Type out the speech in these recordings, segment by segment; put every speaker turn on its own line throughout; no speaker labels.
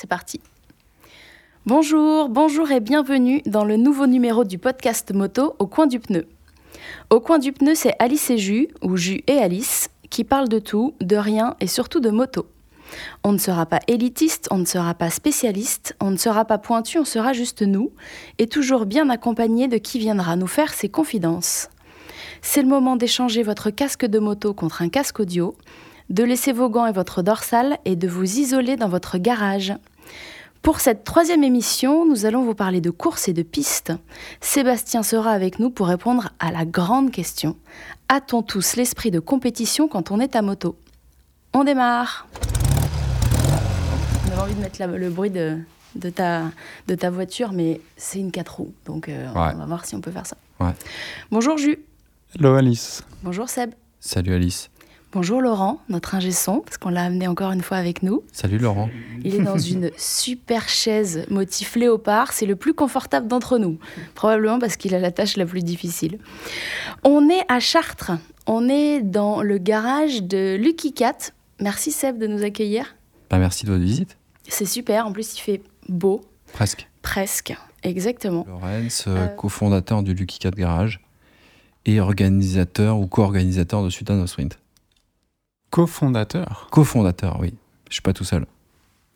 C'est parti. Bonjour, bonjour et bienvenue dans le nouveau numéro du podcast moto Au coin du pneu. Au coin du pneu, c'est Alice et Jus, ou Jus et Alice, qui parlent de tout, de rien et surtout de moto. On ne sera pas élitiste, on ne sera pas spécialiste, on ne sera pas pointu, on sera juste nous, et toujours bien accompagné de qui viendra nous faire ses confidences. C'est le moment d'échanger votre casque de moto contre un casque audio, de laisser vos gants et votre dorsale et de vous isoler dans votre garage. Pour cette troisième émission, nous allons vous parler de courses et de pistes. Sébastien sera avec nous pour répondre à la grande question. A-t-on tous l'esprit de compétition quand on est à moto? On démarre On avait envie de mettre la- le bruit de, de ta, de ta voiture, mais c'est une 4 roues, donc euh,
Ouais.
on va voir si on peut faire ça.
Ouais.
Bonjour Jus,
Hello Alice.
bonjour Seb,
Salut Alice.
Bonjour Laurent, notre ingé son, parce qu'on l'a amené encore une fois avec nous.
Salut Laurent.
Il est dans une super chaise motif léopard. C'est le plus confortable d'entre nous. Probablement parce qu'il a la tâche la plus difficile. On est à Chartres. On est dans le garage de Lucky Cat. Merci Seb de nous accueillir.
Bah, merci de votre visite.
C'est super. En plus, il fait beau.
Presque.
Presque. Exactement.
Lorenz,
Euh.
euh, cofondateur du Lucky Cat Garage et organisateur ou co-organisateur de Sultan of Sprint.
Co-fondateur.
Co-fondateur, oui. Je suis pas tout seul.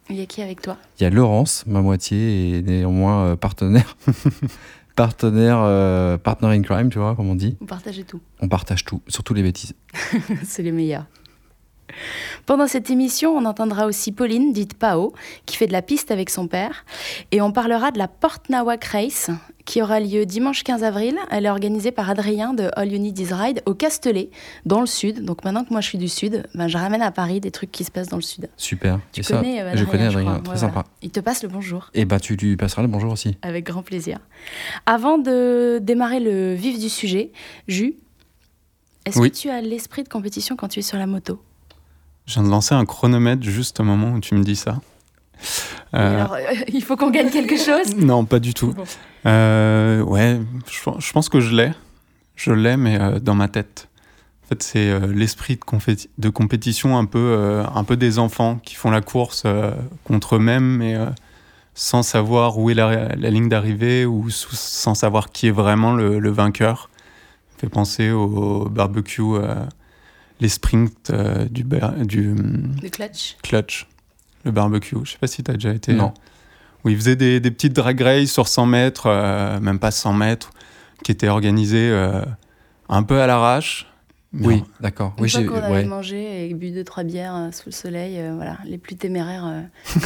Il y a qui avec toi?
Il y a Laurence, ma moitié, et néanmoins euh, partenaire. partenaire, euh, partner in crime, tu vois, comme on dit.
Vous partagez tout.
On partage tout, surtout les bêtises.
C'est les meilleurs. Pendant cette émission, on entendra aussi Pauline, dite Pao, qui fait de la piste avec son père. Et on parlera de la Porte Nawak Race, qui aura lieu dimanche 15 avril. Elle est organisée par Adrien de All You Need Is Ride au Castellet, dans le sud. Donc maintenant que moi je suis du sud, ben, je ramène à Paris des trucs qui se passent dans le sud.
Super.
Tu
Et ça,
connais euh,
Je connais Adrien, très
Ouais,
sympa.
voilà. Il te passe le bonjour.
Et bah, tu lui passeras le bonjour aussi.
Avec grand plaisir. Avant de démarrer le vif du sujet, Jus, est-ce
Oui.
que tu as l'esprit de compétition quand tu es sur la moto?
Je viens de lancer un chronomètre juste au moment où tu me dis ça. Euh,
alors, euh, il faut qu'on gagne quelque chose?
Non, pas du tout.
Bon.
Euh, ouais, je, je pense que je l'ai. Je l'ai, mais dans ma tête. En fait, c'est l'esprit de, compétition un peu, un peu des enfants qui font la course contre eux-mêmes, mais sans savoir où est la, la ligne d'arrivée ou sous- sans savoir qui est vraiment le, le vainqueur. Ça fait penser au barbecue, les sprints euh, du, bar- du,
Le clutch.
clutch, le barbecue. Je sais pas si tu as déjà été.
Non.
Où ils faisaient des, des petites drag races sur 100 mètres, euh, même pas 100 mètres, qui étaient organisées euh, un peu à l'arrache.
Oui, d'accord. Oui,
fois
j'ai.
qu'on avait
Ouais.
mangé et bu deux trois bières euh, sous le soleil, euh, voilà, les plus téméraires. euh,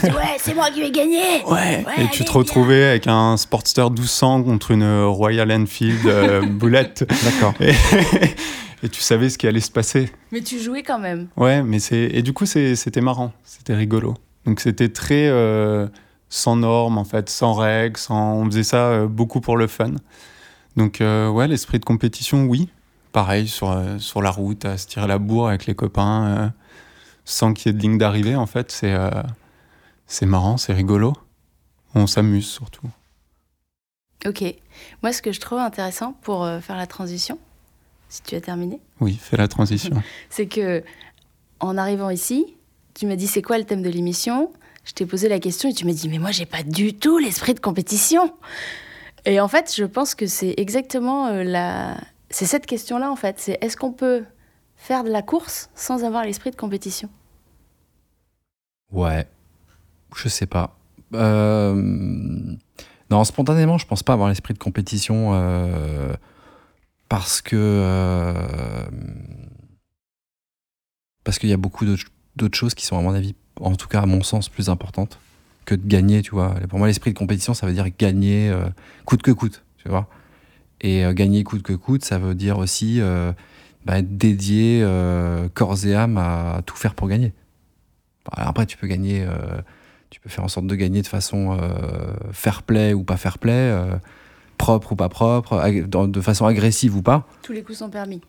ouais, c'est moi qui vais gagner.
Ouais,
Ouais,
et
allez,
tu te
bien.
retrouvais avec un Sportster 1200 contre une Royal Enfield euh, boulette.
D'accord.
Et, et tu savais ce qui allait se passer.
Mais tu jouais quand même.
Ouais, mais c'est et du coup c'était marrant, c'était rigolo. Donc c'était très euh, sans normes en fait, sans règles, sans on faisait ça euh, beaucoup pour le fun. Donc euh, ouais, l'esprit de compétition, oui. Pareil sur euh, sur la route, à se tirer la bourre avec les copains, sans qu'il y ait de ligne d'arrivée. En fait, c'est c'est marrant, c'est rigolo. On s'amuse surtout.
Ok. Moi, ce que je trouve intéressant pour faire la transition, si tu as terminé,
Oui, fais la transition.
c'est que en arrivant ici, tu m'as dit c'est quoi le thème de l'émission? Je t'ai posé la question et tu m'as dit mais moi j'ai pas du tout l'esprit de compétition. Et en fait, je pense que c'est exactement euh, la c'est cette question-là en fait, c'est est-ce qu'on peut faire de la course sans avoir l'esprit de compétition?
Ouais. Je sais pas. Euh, Non, spontanément, je pense pas avoir l'esprit de compétition euh, parce que. euh, Parce qu'il y a beaucoup d'autres choses qui sont, à mon avis, en tout cas à mon sens, plus importantes que de gagner, tu vois. Pour moi, l'esprit de compétition, ça veut dire gagner euh, coûte que coûte, tu vois. Et euh, gagner coûte que coûte, ça veut dire aussi bah, être dédié corps et âme à tout faire pour gagner. Bah, Après, tu peux gagner, tu peux faire en sorte de gagner de façon fair play ou pas fair play, propre ou pas propre, de façon agressive ou pas,
Tous les coups sont permis.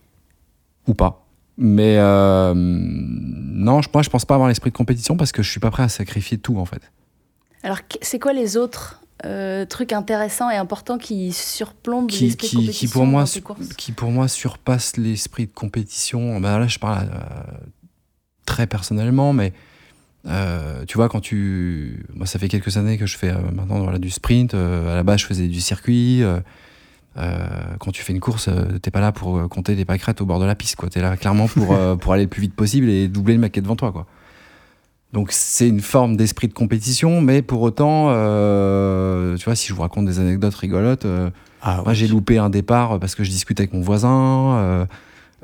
ou pas. Mais euh, non, je- moi, je pense pas avoir l'esprit de compétition parce que je suis pas prêt à sacrifier tout, en fait.
Alors, c'est quoi les autres euh, trucs intéressants et importants qui surplombent
Qui,
l'esprit de compétition
qui pour moi, qui pour moi surpasse l'esprit de compétition. Ben là, je parle euh, très personnellement, mais Euh, tu vois, quand tu. Moi, ça fait quelques années que je fais euh, maintenant voilà, du sprint. Euh, à la base, je faisais du circuit. Euh, euh, quand tu fais une course, euh, t'es pas là pour compter des pâquerettes au bord de la piste. Tu es là clairement pour, euh, pour aller le plus vite possible et doubler le mec qui est devant toi. Quoi. Donc, c'est une forme d'esprit de compétition, mais pour autant, euh, tu vois, si je vous raconte des anecdotes rigolotes, euh,
Ah,
moi,
oui.
j'ai loupé un départ parce que je discute avec mon voisin. euh,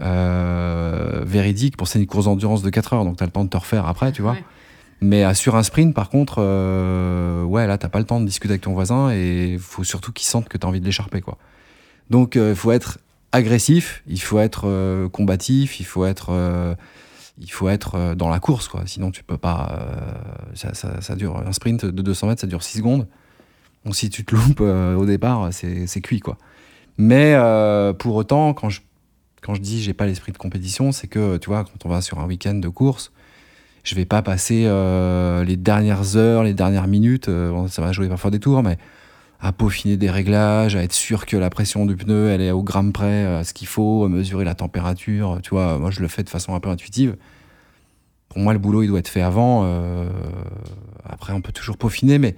euh, véridique. Pour c'est une course d'endurance de 4 heures, donc tu as le temps de te refaire après, tu vois.
Ouais.
Mais euh, sur un sprint, par contre, euh, ouais, là, t'as pas le temps de discuter avec ton voisin et faut surtout qu'il sente que tu as envie de l'écharper, quoi. Donc, il faut être agressif, il faut être euh, combatif, il faut être, euh, il faut être euh, dans la course, quoi. Sinon, tu peux pas. euh, ça, ça- dure un sprint de 200 mètres, ça dure 6 secondes. Donc, si tu te loupes euh, au départ, c'est cuit, quoi. Mais euh, pour autant, quand je, quand je dis j'ai pas l'esprit de compétition, c'est que, tu vois, quand on va sur un week-end de course, je vais pas passer euh, les dernières heures, les dernières minutes, euh, ça va jouer parfois des tours, mais à peaufiner des réglages, à être sûr que la pression du pneu, elle est au gramme près, à ce qu'il faut, à mesurer la température, tu vois, moi je le fais de façon un peu intuitive. Pour moi, le boulot, il doit être fait avant. euh, après, on peut toujours peaufiner, mais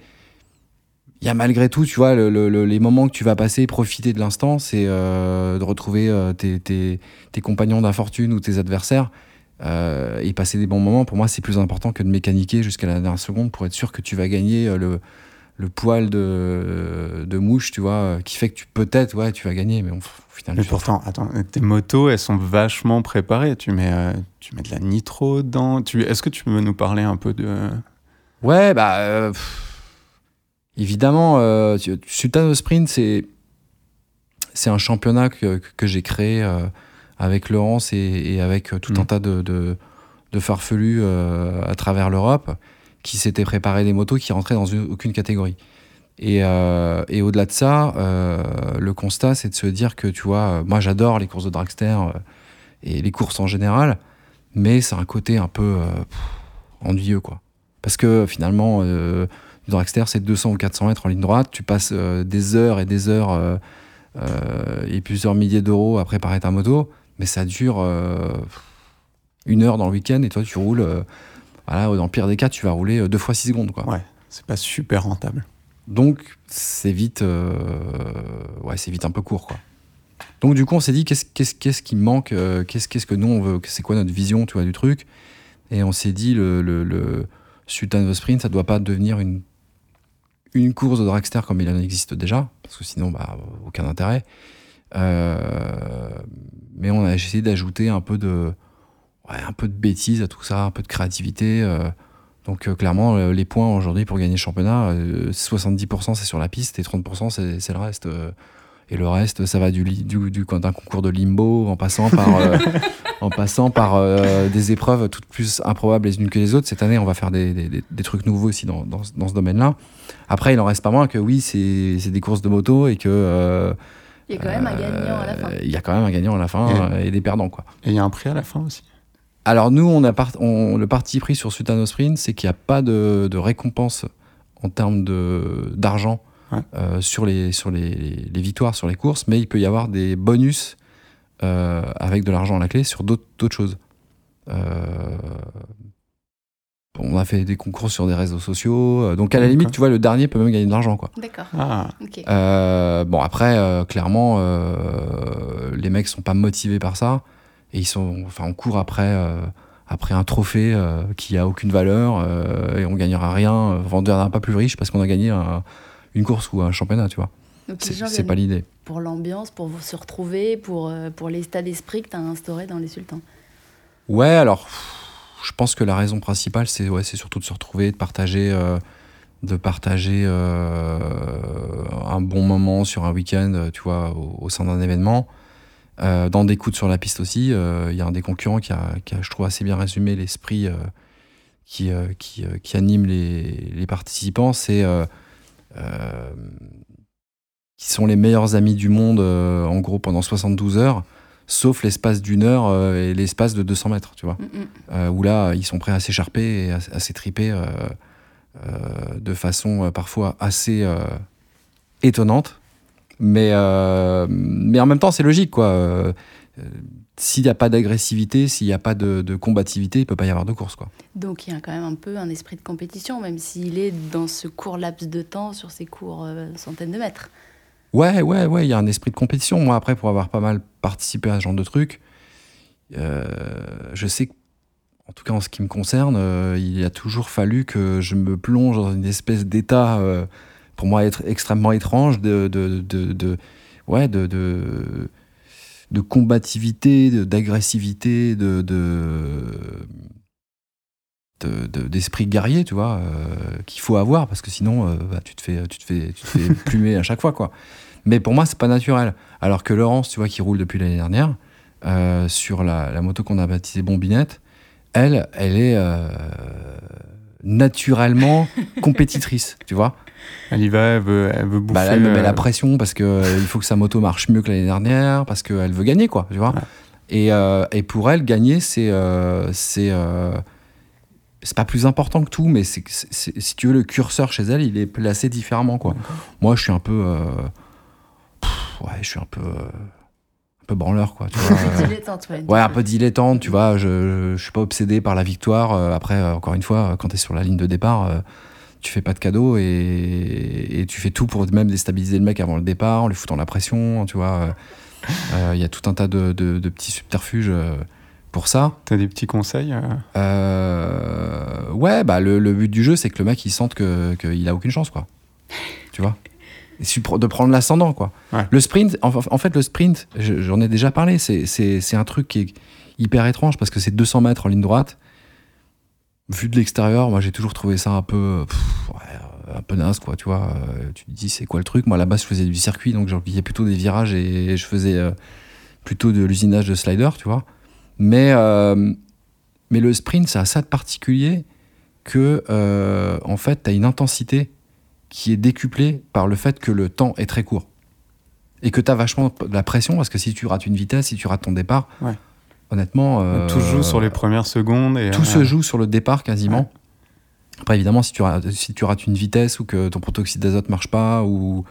il y a malgré tout, tu vois, le- le- le- les moments que tu vas passer, profiter de l'instant, c'est euh, de retrouver euh, tes compagnons d'infortune ou tes adversaires euh, et passer des bons moments. Pour moi, c'est plus important que de mécaniquer jusqu'à la dernière seconde pour être sûr que tu vas gagner euh, le, le poil de, de mouche, tu vois, euh, qui fait que tu peut-être, ouais, tu vas gagner, mais bon,
Mais pourtant, attends, tes motos, elles sont vachement préparées. Tu mets, euh, tu mets de la nitro dedans. Tu, est-ce que tu peux nous parler un peu de.
Ouais, bah. euh, pff, évidemment, euh, Sultan Sprint, c'est. C'est un championnat que, que j'ai créé avec Laurence et, et avec euh, tout un
Mhm.
tas de, de, de farfelus euh, à travers l'Europe qui s'étaient préparés des motos qui rentraient dans une- aucune catégorie. Et, euh, et au-delà de ça, euh, le constat, c'est de se dire que, tu vois, moi j'adore les courses de dragster et les courses en général, mais c'est un côté un peu pff, ennuyeux, quoi. Parce que finalement, du dragster, c'est 200 ou 400 mètres en ligne droite. Tu passes des heures et des heures et plusieurs milliers d'euros à préparer ta moto, mais ça dure euh, une heure dans le week-end et toi, tu roules. euh, voilà, dans le pire des cas, tu vas rouler euh, deux fois 6 secondes. Quoi.
Ouais, c'est pas super rentable.
Donc, c'est vite, ouais, c'est vite un peu court. Quoi. Donc, du coup, on s'est dit, qu'est-ce, qu'est-ce, qu'est-ce qui manque qu'est-ce, qu'est-ce que nous, on veut C'est quoi notre vision tu vois, du truc? Et on s'est dit, le, le, le Sultan of Sprint, ça doit pas devenir une, une course de dragster comme il en existe déjà, parce que sinon, bah, aucun intérêt. Euh, mais on a essayé d'ajouter un peu de, ouais, un peu de bêtises à tout ça, un peu de créativité. euh, donc euh, clairement, les points aujourd'hui pour gagner le championnat, euh, 70% c'est sur la piste et 30% c'est le reste. et le reste, ça va du, du, du- d'un concours de limbo en passant par, euh, en passant par euh, des épreuves toutes plus improbables les unes que les autres. Cette année, on va faire des, des- des- trucs nouveaux aussi dans, dans, ce- dans ce domaine-là. Après, il en reste pas moins que oui, c'est c'est des courses de moto et que euh,
Il y a quand même un gagnant à la fin.
euh, il y a quand même un gagnant à la fin
Et-
euh, et des perdants quoi.
Et il y a un prix à la fin aussi.
Alors nous, on a part- on- le parti pris sur Sultano Sprint, c'est qu'il n'y a pas de, de récompense en termes de- d'argent
Ouais.
euh, sur, les, sur les, les victoires, sur les courses, mais il peut y avoir des bonus euh, avec de l'argent à la clé sur d'autres d'autres choses. Euh, on a fait des concours sur des réseaux sociaux, euh, donc à la
D'accord.
limite, tu vois, le dernier peut même gagner de l'argent, quoi.
D'accord.
Ah.
Euh, bon, après, euh, clairement, euh, les mecs sont pas motivés par ça. Et ils sont, enfin, on court après, euh, après un trophée euh, qui a aucune valeur euh, et on gagnera rien. On deviendra pas plus riche parce qu'on a gagné un- une course ou un championnat, tu vois. C'est pas l'idée.
pour l'ambiance, pour vous se retrouver, pour, pour l'état d'esprit que tu as instauré dans les sultans.
Ouais, alors, pff, je pense que la raison principale, c'est ouais, surtout de se retrouver, de partager, euh, de partager euh, un bon moment sur un week-end, euh, tu vois, au, sein d'un événement. Dans des coups sur la piste aussi, il y a un des concurrents qui a, qui je trouve, assez bien résumé l'esprit qui, qui, qui anime les, les participants. C'est qui sont les meilleurs amis du monde, en gros, pendant 72 heures, sauf l'espace d'une heure euh, et l'espace de 200 mètres, tu vois.
Mm, mm.
Euh, où là, ils sont prêts à s'écharper et à, à s'étriper euh, de façon parfois assez étonnante. Mais, mais en même temps, c'est logique, quoi. S'il n'y a pas d'agressivité, s'il n'y a pas de, de combativité, il peut pas y avoir de course, quoi.
Donc il y a quand même un peu un esprit de compétition, même s'il est dans ce court laps de temps, sur ces courts euh, centaines de mètres.
Ouais, ouais, ouais, il y a un esprit de compétition. Moi, après, pour avoir pas mal participé à ce genre de trucs, euh, je sais que, en tout cas en ce qui me concerne, euh, il a toujours fallu que je me plonge dans une espèce d'état, euh, pour moi, être extrêmement étrange, de, de, ouais, de, de, combativité, d'agressivité, de, de, de- de- d'esprit guerrier, tu vois, qu'il faut avoir parce que sinon, bah, tu te fais, tu te fais, tu te fais plumer à chaque fois, quoi. Mais pour moi, c'est pas naturel. Alors que Laurence, tu vois, qui roule depuis l'année dernière euh, sur la, la moto qu'on a baptisée Bombinette, elle, elle est euh, naturellement compétitrice, tu vois.
Elle y va, elle veut, elle veut bouffer.
Bah là, elle me met
euh,
la pression parce que euh, il faut que sa moto marche mieux que l'année dernière, parce qu'elle veut gagner, quoi, tu vois.
Ouais.
Et, euh, et pour elle, gagner, c'est euh, c'est euh, c'est pas plus important que tout, mais c'est si tu veux, le curseur chez elle, il est placé différemment, quoi. Moi, je suis un peu, euh, pff, ouais, je suis un peu, euh, un peu branleur, quoi. Tu vois, euh,
Dilettante, ouais.
Ouais, un peu dilettante, tu vois. Je, je suis pas obsédé par la victoire. Euh, Après, euh, encore une fois, quand tu es sur la ligne de départ, euh, tu fais pas de cadeaux et, et tu fais tout pour même déstabiliser le mec avant le départ, en lui foutant la pression, tu vois. Euh, Il y a tout un tas de, de- de petits subterfuges pour ça.
T'as des petits conseils euh,
ouais, bah le, le but du jeu, c'est que le mec il sente que qu'il a aucune chance, quoi. Tu vois? De prendre l'ascendant, quoi.
Ouais.
Le sprint, en, en fait, le sprint, je- j'en ai déjà parlé, c'est- un truc qui est hyper étrange parce que c'est 200 mètres en ligne droite. Vu de l'extérieur, moi j'ai toujours trouvé ça un peu, pff, ouais, un peu naze, quoi. Tu vois, Euh, tu te dis c'est quoi le truc? Moi à la base, je faisais du circuit, donc j'envoyais plutôt des virages et je faisais euh, plutôt de l'usinage de slider, tu vois. Mais euh, mais le sprint, c'est ça de particulier que, euh, en fait, tu as une intensité qui est décuplée par le fait que le temps est très court. Et que tu as vachement de la pression, parce que si tu rates une vitesse, si tu rates ton départ,
Ouais.
honnêtement. euh,
Tout se joue sur les premières secondes. Et,
Tout
euh,
se joue sur le départ quasiment.
Ouais.
Après, évidemment, si tu, rates, si tu rates une vitesse ou que ton protoxyde d'azote marche pas ou,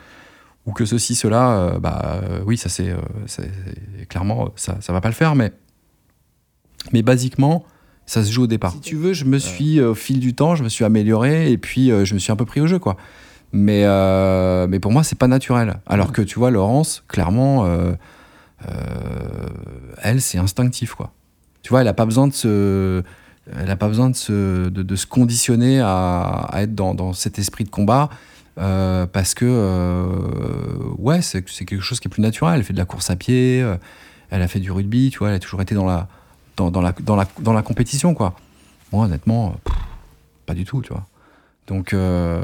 ou que ceci, cela, euh, bah euh, oui, ça c'est. euh, c'est- clairement, ça, ça va pas le faire, mais. Mais basiquement, ça se joue au départ. Si tu veux, je me suis, euh, au fil du temps, je me suis amélioré et puis euh, je me suis un peu pris au jeu, quoi. Mais, euh, mais pour moi, c'est pas naturel. Alors que tu vois, Laurence, clairement, euh, euh, elle, c'est instinctif, quoi. Tu vois, elle a pas besoin de se, elle a pas besoin de se, de, se conditionner à, être dans, dans cet esprit de combat. parce que ouais c'est quelque chose qui est plus naturel elle fait de la course à pied elle a fait du rugby tu vois elle a toujours été dans la dans, la dans la dans la compétition quoi moi honnêtement pas du tout tu vois donc euh,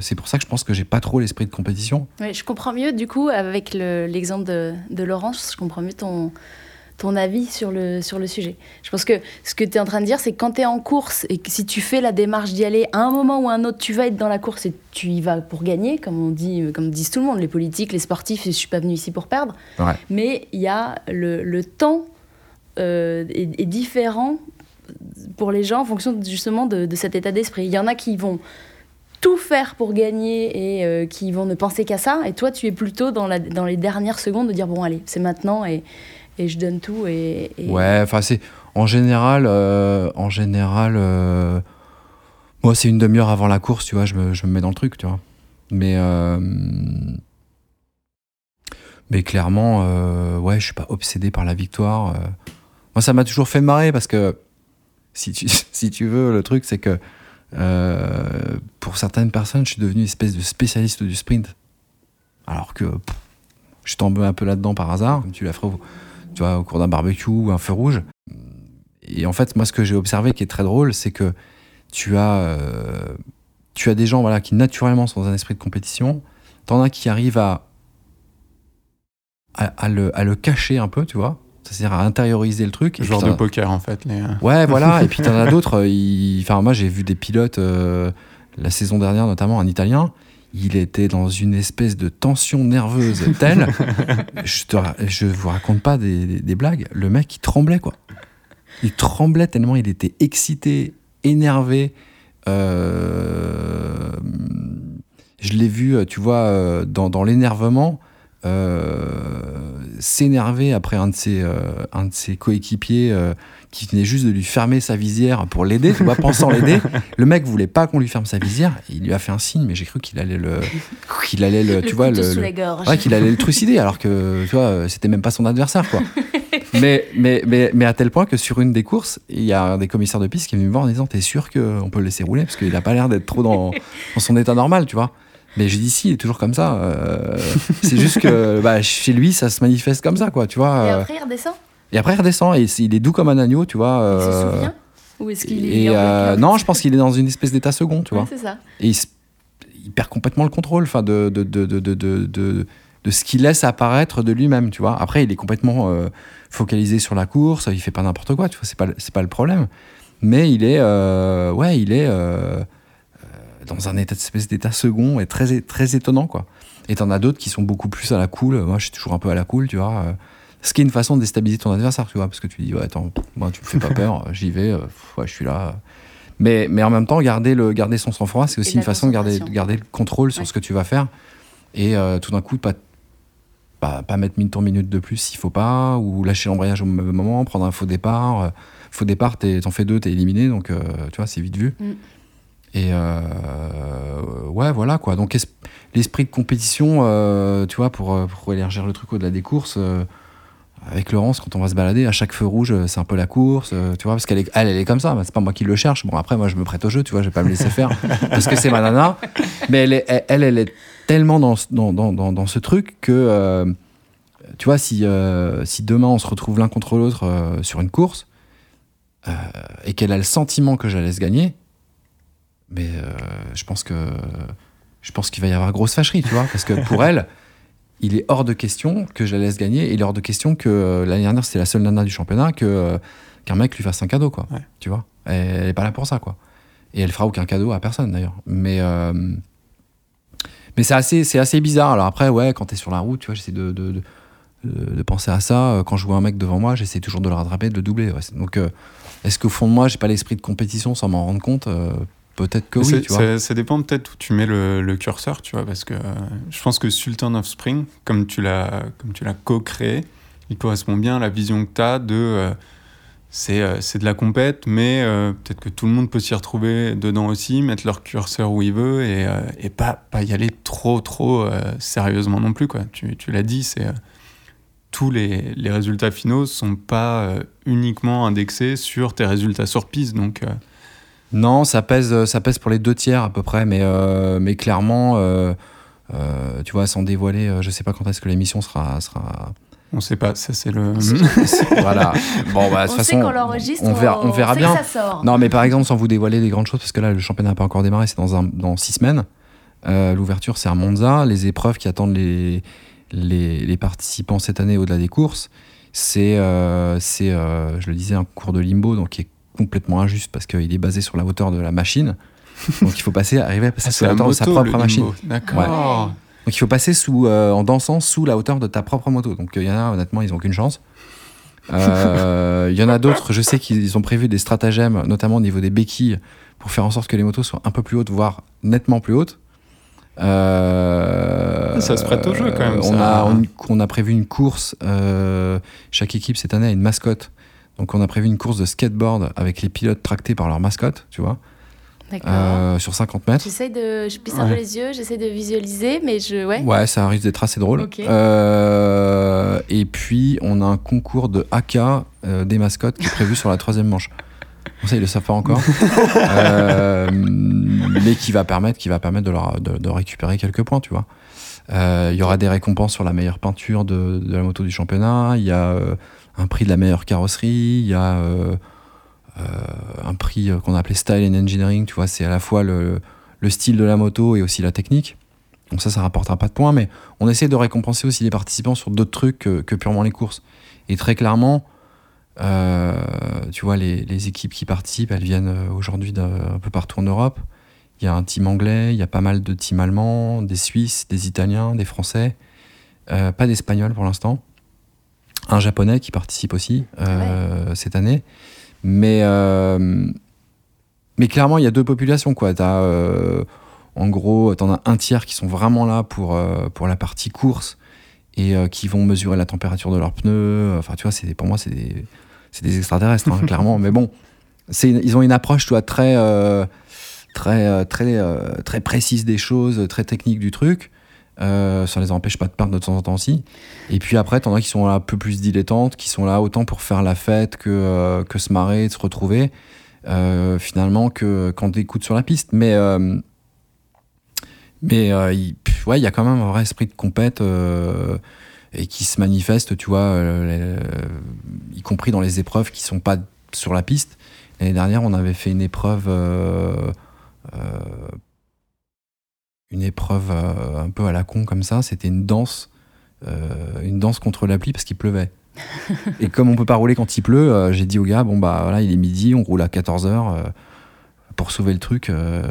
c'est pour ça que je pense que j'ai pas trop l'esprit de compétition
Ouais, je comprends mieux, du coup, avec le- l'exemple de, de Laurence, je comprends mieux ton, ton avis sur le, sur le sujet. Je pense que ce que tu es en train de dire, c'est que quand tu es en course et que si tu fais la démarche d'y aller, à un moment ou à un autre, tu vas être dans la course et tu y vas pour gagner, comme on dit, comme disent tout le monde, les politiques, les sportifs, je suis pas venu ici pour perdre.
Ouais.
Mais il y a le, le temps euh, est, est différent pour les gens en fonction justement de, de cet état d'esprit. Il y en a qui vont tout faire pour gagner et euh, qui vont ne penser qu'à ça. Et toi, tu es plutôt dans, la, dans les dernières secondes de dire bon, allez, c'est maintenant et, et je donne tout. Et,
Ouais, enfin c'est en général, euh, en général, euh, moi c'est une demi-heure avant la course, tu vois, je me, je me mets dans le truc, tu vois. Mais mais clairement, ouais, je suis pas obsédé par la victoire. Moi, ça m'a toujours fait marrer parce que si tu, si tu veux, le truc c'est que euh, pour certaines personnes, je suis devenu une espèce de spécialiste du sprint, alors que je suis tombé un peu là-dedans par hasard, comme tu l'as fait au- tu vois, au cours d'un barbecue ou un feu rouge. Et en fait, moi, ce que j'ai observé qui est très drôle, c'est que tu as, euh, tu as des gens voilà, qui naturellement sont dans un esprit de compétition. T'en as qui arrivent à, à le, à le cacher un peu, tu vois. C'est-à-dire à intérioriser le truc.
Genre de poker, en fait. Les... euh,
Ouais, voilà. Et puis t'en as d'autres. euh, Enfin, moi, j'ai vu des pilotes euh, la saison dernière, notamment un Italien. Il était dans une espèce de tension nerveuse telle. je, te, je vous raconte pas des, des- des blagues. Le mec, il tremblait, quoi. Il tremblait tellement il était excité, énervé. Euh, je l'ai vu, tu vois, dans, dans l'énervement. euh, s'énerver après un de ses, euh, un de ses coéquipiers euh, qui venait juste de lui fermer sa visière pour l'aider, tu vois, pensant l'aider. Le mec voulait pas qu'on lui ferme sa visière, il lui a fait un signe, mais j'ai cru qu'il allait le, qu'il allait le,
Le
tu vois, le, ouais, qu'il allait le trucider, alors que, tu vois, c'était même pas son adversaire, quoi. mais, mais, mais, mais à tel point que sur une des courses, il y a un des commissaires de piste qui est venu me voir en disant T'es sûr qu'on peut le laisser rouler Parce qu'il a pas l'air d'être trop dans, dans son état normal, tu vois. Mais j'ai dit Si, il est toujours comme ça. euh, c'est juste que bah, chez lui, ça se manifeste comme ça, quoi, tu vois.
Et
euh,
après, il redescend?
Et après, il redescend et il est doux comme un agneau, tu vois.
Il se
euh,
souvient? Ou est-ce qu'il est
euh, non, je pense qu'il est dans une espèce d'état second, tu
Ouais,
vois.
c'est ça.
Et il, perd complètement le contrôle enfin, de, de, de, de, de, ce qu'il laisse apparaître de lui-même, tu vois. Après, il est complètement focalisé sur la course, il fait pas n'importe quoi, tu vois, c'est pas, pas le problème. Mais il est, ouais, il est dans un état, espèce d'état second et très, très étonnant, quoi. Et t'en as d'autres qui sont beaucoup plus à la cool. Moi, je suis toujours un peu à la cool, tu vois. euh, Ce qui est une façon de déstabiliser ton adversaire, tu vois, parce que tu dis, ouais, attends, moi, tu me fais pas peur, j'y vais, euh, ouais, je suis là. Mais, mais en même temps, garder, le, garder son sang-froid, c'est aussi une façon de garder, garder le contrôle sur
Ouais.
ce que tu vas faire. Et euh, tout d'un coup, pas, pas, pas mettre mine tour minute de plus s'il faut pas, ou lâcher l'embrayage au mauvais moment, prendre un faux départ. Faux départ, t'en fais deux, t'es éliminé, donc euh, tu vois, c'est vite vu.
Mm.
Et euh, ouais, voilà quoi. Donc es- l'esprit de compétition, euh, tu vois, pour, euh, pour élargir le truc au-delà des courses, euh, avec Laurence, quand on va se balader, à chaque feu rouge, c'est un peu la course, tu vois, parce qu'elle est, elle, elle est comme ça. C'est pas moi qui le cherche. Bon, après, moi, je me prête au jeu, tu vois, je vais pas me laisser faire parce que c'est ma nana. Mais elle, est- elle, elle, est tellement dans, ce- dans, dans, dans, ce truc que, tu vois, si, si demain on se retrouve l'un contre l'autre sur une course et qu'elle a le sentiment que je la laisse gagner, mais euh, je pense que je pense qu'il va y avoir grosse fâcherie, tu vois, parce que pour elle, il est hors de question que je la laisse gagner, et il est hors de question que euh, l'année dernière c'était la seule nana du championnat que euh, qu'un mec lui fasse un cadeau, quoi.
Ouais.
Tu vois, elle, elle est pas là pour ça, quoi. Et elle fera aucun cadeau à personne d'ailleurs. Mais euh, mais c'est assez c'est assez bizarre. Alors après, ouais, quand t'es sur la route, tu vois, j'essaie de, de, de de penser à ça. Quand je vois un mec devant moi, j'essaie toujours de le rattraper, de le doubler. ouais. Donc, euh, est-ce qu'au fond de moi, j'ai pas l'esprit de compétition sans m'en rendre compte Euh, Peut-être que oui, tu vois.
ça, ça dépend peut-être où tu mets le, le curseur, tu vois, parce que euh, je pense que Sultan of Spring, comme tu l'as comme tu l'as co-créé, il correspond bien à la vision que tu as de euh, c'est euh, c'est de la compète, mais peut-être que tout le monde peut s'y retrouver dedans aussi, mettre leur curseur où il veut et, et pas, pas y aller trop trop sérieusement non plus quoi. Tu, tu l'as dit, c'est tous les, les résultats finaux sont pas uniquement indexés sur tes résultats sur piste, donc
Non, ça pèse, ça pèse pour les deux tiers à peu près, mais, euh, mais clairement, euh, euh, tu vois, sans dévoiler, euh, je sais pas quand est-ce que l'émission sera. sera...
on sait pas, ça c'est le.
voilà. Bon, bah, de
On
toute
sait
façon,
qu'on l'enregistre,
on verra, on verra
sait
bien.
que ça sort.
Non, mais par exemple, sans vous dévoiler des grandes choses, parce que là, le championnat n'a pas encore démarré, c'est dans, un, dans six semaines. Euh, L'ouverture, c'est à Monza. Les épreuves qui attendent les, les, les participants cette année au-delà des courses, c'est, euh, c'est, euh, je le disais, un cours de limbo, donc qui est complètement injuste parce qu'il est basé sur la hauteur de la machine. Donc il faut passer, arriver à passer
Ah,
sous la hauteur de sa propre machine. Donc il faut passer sous, euh, en dansant sous la hauteur de ta propre moto. Donc il y en a, honnêtement, ils n'ont aucune chance. Euh, Il y en a d'autres, je sais qu'ils ont prévu des stratagèmes, notamment au niveau des béquilles, pour faire en sorte que les motos soient un peu plus hautes, voire nettement plus hautes. Euh,
Ça se prête au jeu, quand même,
On,
ça.
a, on, on a prévu une course, euh, chaque équipe cette année a une mascotte. Donc on a prévu une course de skateboard avec les pilotes tractés par leur mascotte, tu vois,
D'accord.
euh, sur 50 mètres.
J'essaie de. Je plisse un peu les yeux, j'essaie de visualiser, mais je. Ouais.
Ouais, ça risque d'être assez drôle.
Ok.
Euh, et puis, on a un concours de AK euh, des mascottes qui est prévu sur la troisième manche. Bon, ça, ils le savent pas encore. Euh, mais qui va permettre, qui va permettre de, leur, de, de récupérer quelques points, tu vois. Euh, Il y aura des récompenses sur la meilleure peinture de, la moto du championnat. Il y a euh, un prix de la meilleure carrosserie. Il y a euh, un prix qu'on a appelé Style and Engineering. Tu vois, c'est à la fois le, le style de la moto et aussi la technique. Donc ça, ça rapportera pas de points, mais on essaie de récompenser aussi les participants sur d'autres trucs que, purement les courses. Et très clairement, tu vois, les, les équipes qui participent, elles viennent aujourd'hui un peu partout en Europe. Il y a un team anglais, il y a pas mal de teams allemands, des Suisses, des Italiens, des Français, euh, pas d'Espagnols pour l'instant. Un Japonais qui participe aussi euh, cette année. Mais, euh, mais clairement, il y a deux populations. Quoi. Euh, en gros, tu en as un tiers qui sont vraiment là pour, pour la partie course et qui vont mesurer la température de leurs pneus. Enfin, tu vois, c'est pour moi, c'est des, des extraterrestres, hein, clairement. Mais bon, ils ont une approche, tu vois, très, très, euh, très, euh, très précise des choses, très technique du truc. Euh, ça les empêche pas de perdre de temps en temps aussi. Et puis après, t'en as qui sont un peu plus dilettantes, qui sont là autant pour faire la fête que, euh, que se marrer, se retrouver, finalement, que quand t'écoutes sur la piste. Mais, mais il ouais, il y a quand même un vrai esprit de compète et qui se manifeste, tu vois, y compris dans les épreuves qui sont pas sur la piste. L'année dernière, on avait fait une épreuve. Euh, une épreuve euh, un peu à la con comme ça, c'était une danse, euh, une danse contre la pluie parce qu'il pleuvait. et comme on peut pas rouler quand il pleut, j'ai dit au gars bon bah voilà il est midi, on roule à 14h pour sauver le truc euh,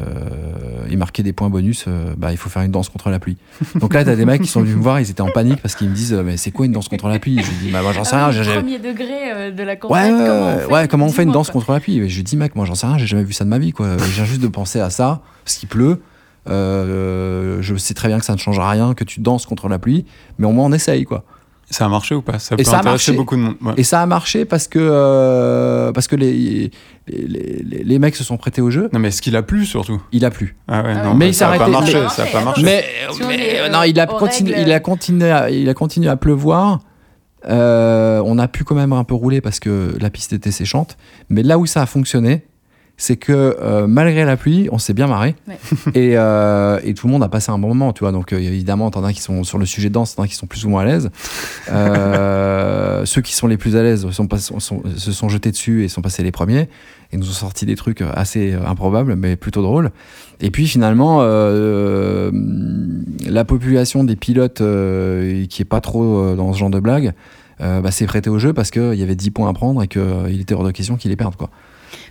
et marquer des points bonus, euh, bah il faut faire une danse contre la pluie. Donc là t'as des mecs qui sont venus me voir, ils étaient en panique parce qu'ils me disent mais c'est quoi une danse contre la pluie? Je lui dis bah moi j'en sais rien,
Ah oui,
j'ai-
premier degré euh, de la compète.
Ouais,
comment on fait?
ouais, comment on fait une danse
quoi.
contre la pluie? Je lui dis, mec, moi j'en sais rien, j'ai jamais vu ça de ma vie, quoi. Je viens juste de penser à ça, parce qu'il pleut. Euh, je sais très bien que ça ne changera rien, que tu danses contre la pluie, mais au moins on essaye, quoi.
Ça a marché ou pas? Ça
Et
peut
ça a
intéresser
marché.
beaucoup de monde. ouais.
Et ça a marché parce que, euh, parce que les, les, les- les mecs se sont prêtés au jeu.
Non, mais est-ce qu'il a plu surtout?
Il a plu.
Ah ouais,
Ah
non.
Mais
bah,
il
ça a pas marché.
mais-
Ça a pas marché.
Mais,
Si on
mais,
est,
euh, non, il a,
aux
continué,
règles.
il, a continué à, il a continué à pleuvoir. Euh, on a pu quand même un peu rouler parce que la piste était séchante. Mais là où ça a fonctionné, c'est que euh, malgré la pluie, on s'est bien marré.
Ouais.
Et, euh, et tout le monde a passé un bon moment, tu vois. Donc euh, évidemment, t'en as qui sont sur le sujet de danse, t'en as qui sont plus ou moins à l'aise. Ceux qui sont les plus à l'aise sont pas- sont- sont- se sont jetés dessus et sont passés les premiers. Et nous ont sorti des trucs assez improbables, mais plutôt drôles. Et puis finalement, la population des pilotes qui est pas trop dans ce genre de blague, bah, s'est prêtée au jeu parce qu'il y avait 10 points à prendre et qu'il était hors de question qu'ils les perdent. Quoi.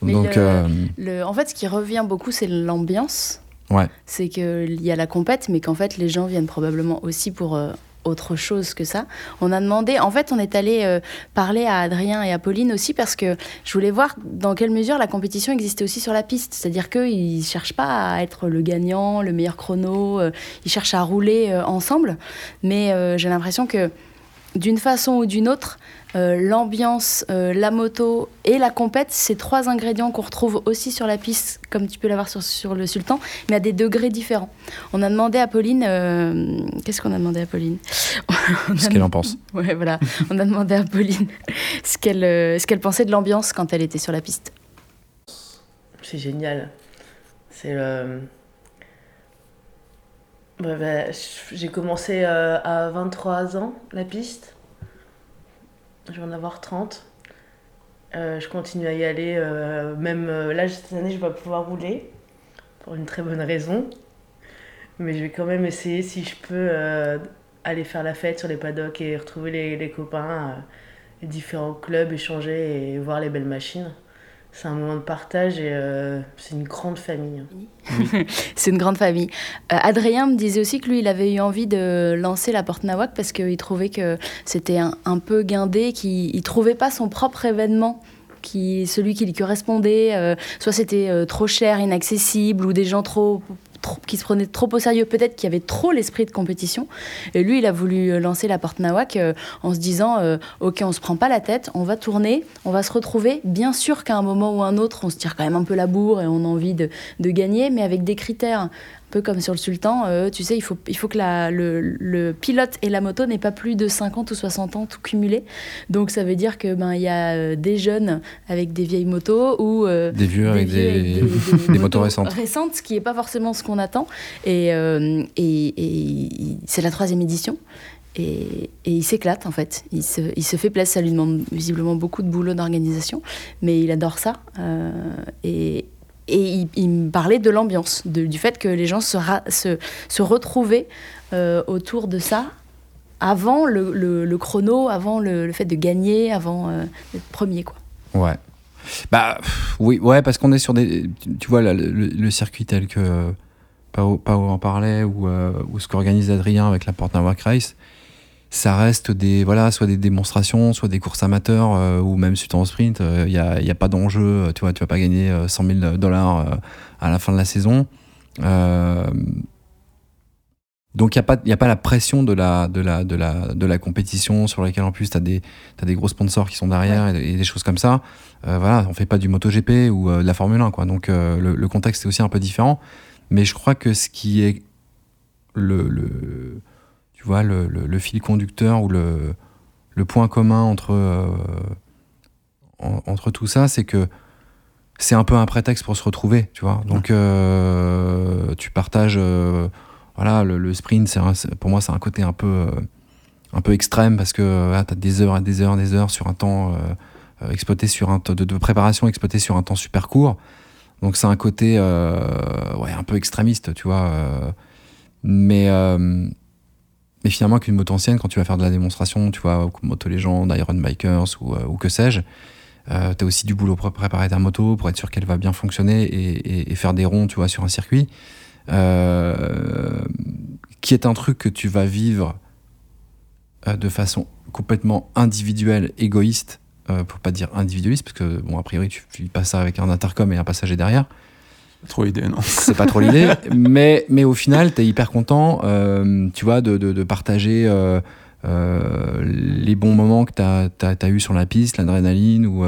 Mais
Donc,
le-
euh,
Le- en fait, ce qui revient beaucoup, c'est l'ambiance.
Ouais.
C'est qu'il y a la compète, mais qu'en fait, les gens viennent probablement aussi pour euh, autre chose que ça. On a demandé, en fait, on est allé euh, parler à Adrien et à Pauline aussi parce que je voulais voir dans quelle mesure la compétition existait aussi sur la piste. C'est-à-dire qu'ils ne cherchent pas à être le gagnant, le meilleur chrono, euh, ils cherchent à rouler ensemble. Mais j'ai l'impression que d'une façon ou d'une autre, euh, l'ambiance, euh, la moto et la compète, c'est trois ingrédients qu'on retrouve aussi sur la piste, comme tu peux l'avoir sur, sur le Sultan, mais à des degrés différents. On a demandé à Pauline, euh, qu'est-ce qu'on a demandé à Pauline On
ce qu'elle en pense.
Ouais, voilà. On a demandé à Pauline ce qu'elle euh, ce qu'elle pensait de l'ambiance quand elle était sur la piste.
C'est génial. C'est le. Ouais, bah, j'ai commencé euh, à 23 ans la piste. Je vais en avoir 30. Euh, je continue à y aller. euh, même euh, là, cette année, je vais pouvoir rouler. Pour une très bonne raison. Mais je vais quand même essayer, si je peux, aller faire la fête sur les paddocks et retrouver les, les copains, les différents clubs, échanger et voir les belles machines. C'est un moment de partage et euh, c'est une grande famille.
C'est une grande famille. Euh, Adrien me disait aussi que lui, il avait eu envie de lancer la Porte Nawak parce qu'il trouvait que c'était un, peu guindé, qu'il ne trouvait pas son propre événement. Qui, celui qui lui correspondait, euh, soit c'était trop cher, inaccessible, ou des gens trop- qui se prenaient trop au sérieux, peut-être qu'il y avait trop l'esprit de compétition. Et lui, il a voulu euh, lancer la Porte Nawak euh, en se disant euh, Ok, on se prend pas la tête, on va tourner, on va se retrouver. Bien sûr qu'à un moment ou un autre, on se tire quand même un peu la bourre et on a envie de, de gagner, mais avec des critères. Peu comme sur le Sultan, euh, tu sais, il faut, il faut que la, le, le pilote et la moto n'aient pas plus de 50 ou 60 ans tout cumulé. Donc ça veut dire que ben il y a euh, des jeunes avec des vieilles motos ou euh,
Des vieux avec des, des motos récentes.
récentes, ce qui n'est pas forcément ce qu'on attend. Et, euh, et, et c'est la troisième édition. Et, et il s'éclate en fait. Il se, il se fait plaisir. Ça lui demande visiblement beaucoup de boulot d'organisation, mais il adore ça. Euh, et et il, me parlait de l'ambiance, du fait que les gens se, se, retrouvaient euh, autour de ça avant le, le- chrono, avant le, le fait de gagner, avant euh, d'être premier. Quoi.
Ouais. Bah oui, ouais, parce qu'on est sur des. Tu, vois, là, le, circuit tel que Pao, Pao en parlait, ou, euh, ou ce qu'organise Adrien avec la Porte Race, ça reste des. Voilà, soit des démonstrations, soit des courses amateurs, euh, ou même suite en sprint. Il n'y a, y a pas d'enjeu, euh, tu vois, tu vas pas gagner euh, 100 000 dollars euh, à la fin de la saison. Euh, donc il n'y a, pas- y a pas la pression de la, de la, de la, de la compétition sur laquelle en plus tu as, des t'as des gros sponsors qui sont derrière et, et des choses comme ça. Euh, voilà, on fait pas du MotoGP ou euh, de la Formule 1. Quoi. Donc euh, le, le contexte est aussi un peu différent. Mais je crois que ce qui est le, le, tu vois, le, le- le fil conducteur ou le, le point commun entre, euh, en- entre tout ça, c'est que c'est un peu un prétexte pour se retrouver, tu vois. Donc euh, tu partages, euh, voilà, le, le sprint, c'est pour moi c'est un côté un peu, un peu extrême parce que tu as des heures et des heures et des heures sur un temps exploité sur un de, de préparation exploité sur un temps super court. Donc c'est un côté ouais, un peu extrémiste, tu vois. mais, mais finalement, qu'une moto ancienne, quand tu vas faire de la démonstration, tu vois, Moto Legend, Iron Bikers ou, euh, ou que sais-je, euh, tu as aussi du boulot pour préparer ta moto, pour être sûr qu'elle va bien fonctionner et, et- faire des ronds, tu vois, sur un circuit. Euh, qui est un truc que tu vas vivre euh, de façon complètement individuelle, égoïste, pour pas dire individualiste, parce que, bon, a priori, tu vis pas ça avec un intercom et un passager derrière
Trop idée, non
c'est pas trop l'idée, mais, mais au final, tu es hyper content, euh, tu vois, de, de, partager euh, euh, les bons moments que tu as, eu sur la piste, l'adrénaline ou.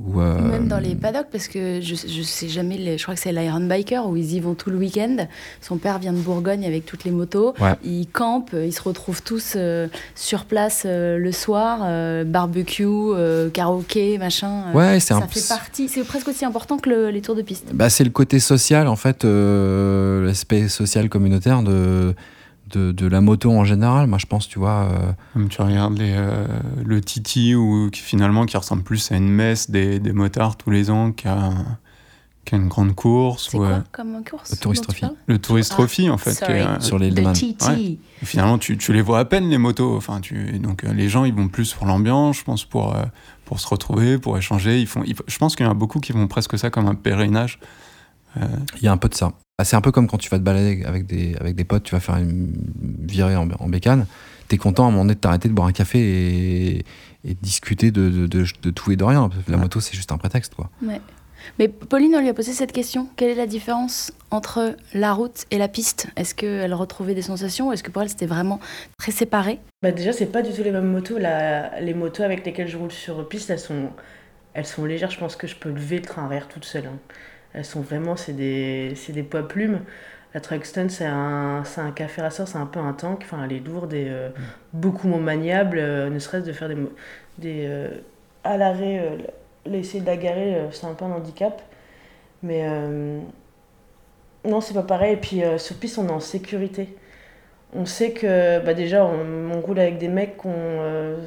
Euh, ou euh,
Même dans les paddocks, parce que je, je sais jamais, les- je crois que c'est l'Iron Biker où ils y vont tout le week-end. Son père vient de Bourgogne avec toutes les motos.
Ouais.
Ils campent, ils se retrouvent tous euh, sur place euh, le soir, euh, barbecue, euh, karaoké, machin. euh,
Ouais, c'est
ça
un
fait partie, c'est presque aussi important que le- les tours de piste.
Bah, c'est le côté social, en fait, euh, l'aspect social communautaire de, de, de la moto en général. Moi, je pense, tu vois. euh,
Comme tu regardes les, euh, le Titi, ou qui finalement qui ressemble plus à une messe des, des motards tous les ans qu'à qu'à une grande course.
C'est
ou,
quoi
euh,
comme course
Le Tourist
dont tu
Trophy.
parles
le Tourist
Ah,
Trophy, en fait.
sorry.
est, euh,
sur les
Le.
Ouais. finalement, tu, tu les vois à peine, les motos. Enfin, tu, donc, euh, les gens, ils vont plus pour l'ambiance, je pense, pour, euh, pour se retrouver, pour échanger. Ils font, ils- je pense qu'il y en a beaucoup qui vont presque ça comme un pèlerinage.
Il y a un peu de ça. Bah, c'est un peu comme quand tu vas te balader avec des, avec des potes, tu vas faire une virée en, en bécane. T'es content à un moment donné de t'arrêter de boire un café et, et de discuter de, de, de- de tout et de rien. Parce que La
Ouais.
moto, c'est juste un prétexte, quoi.
Ouais. Mais Pauline, on lui a posé cette question. Quelle est la différence entre la route et la piste? Est-ce qu'elle retrouvait des sensations ou Est-ce que pour elle, c'était vraiment très séparé?
Bah déjà, c'est pas du tout les mêmes motos. La- Les motos avec lesquelles je roule sur piste, elles sont, elles sont légères. Je pense que je peux lever le train arrière toute seule. hein. Elles sont vraiment, c'est des, c'est des poids plumes. La Truxton, c'est un, c'est un café racer, c'est un peu un tank. Enfin, elle est lourde et euh, beaucoup moins maniable. euh, ne serait-ce de faire des, des euh, à l'arrêt, laisser de la garer, c'est un peu un handicap. Mais non, c'est pas pareil. Et puis sur piste, on est en sécurité. On sait que bah déjà, on, on roule avec des mecs qui ont euh,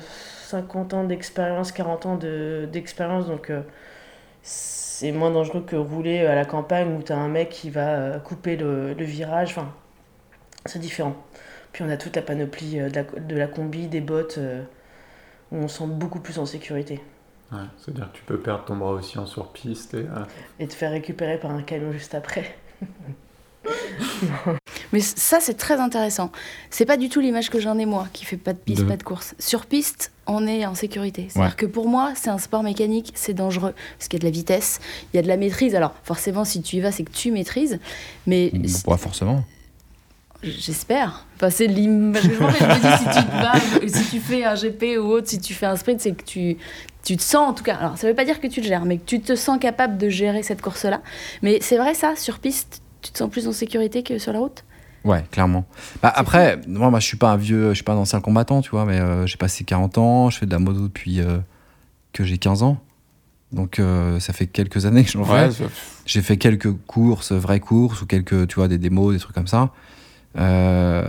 50 ans d'expérience, 40 ans de- d'expérience, donc c'est moins dangereux que rouler à la campagne où tu as un mec qui va euh, couper le, le virage. Enfin, c'est différent. Puis on a toute la panoplie euh, de la, de la combi, des bottes, euh, où on se sent beaucoup plus en sécurité.
C'est-à-dire que tu peux perdre ton bras aussi en sur-piste. Et, euh,
Et te faire récupérer par un camion juste après.
Mais ça, c'est très intéressant. C'est pas du tout l'image que j'en ai moi, qui fait pas de piste,
De-
pas de course. Sur piste, on est en sécurité. C'est-à-dire
Ouais.
que pour moi, c'est un sport mécanique, c'est dangereux. Parce qu'il y a de la vitesse, il y a de la maîtrise. Alors, forcément, si tu y vas, c'est que tu maîtrises. Mais
Pas forcément.
j'espère. Enfin, c'est l'image que je me dis, si tu, vas, si tu fais un GP ou autre, si tu fais un sprint, c'est que tu, tu te sens, en tout cas. Alors, ça veut pas dire que tu le gères, mais que tu te sens capable de gérer cette course-là. Mais c'est vrai, ça, sur piste, tu te sens plus en sécurité que sur la route?
Ouais, clairement. Bah, après, moi, moi, je suis pas un vieux, je suis pas un ancien combattant, tu vois, mais euh, j'ai passé 40 ans, je fais de la moto depuis euh, que j'ai 15 ans. Donc, euh, ça fait quelques années que j'en fais.
ouais, ça-
J'ai fait quelques courses, vraies courses, ou quelques, tu vois, des démos, des trucs comme ça. Euh,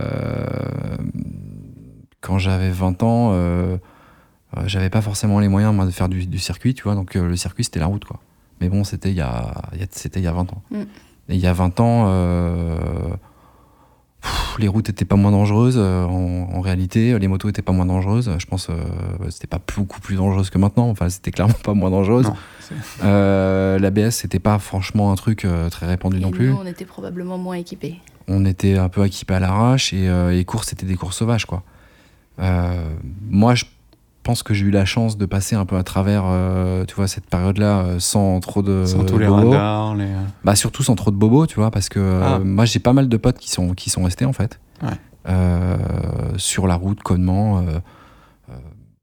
quand j'avais 20 ans, j'avais pas forcément les moyens, moi, de faire du, du circuit, tu vois. Donc, euh, le circuit, c'était la route, quoi. Mais bon, c'était il y a, il y a- c'était il y a 20 ans.
Mm.
Et il y a 20 ans, euh, pff, les routes étaient pas moins dangereuses. euh, en, en réalité, les motos étaient pas moins dangereuses. Je pense, euh, c'était pas beaucoup plus dangereuse que maintenant. Enfin, c'était clairement pas moins dangereuse.
Non,
Euh, L'ABS, c'était pas franchement un truc euh, très répandu non
Et
plus.
nous, on était probablement moins équipés.
On était un peu équipés à l'arrache et euh, les courses, c'était des courses sauvages, quoi. Euh, moi, je pense que j'ai eu la chance de passer un peu à travers, euh, tu vois, cette période-là euh, sans trop de
Sans tous les
bobos.
radars, les... euh,
Bah surtout sans trop de bobos, tu vois, parce que
Ah.
moi j'ai pas mal de potes qui sont qui sont restés en fait,
Ouais.
Sur la route, connement,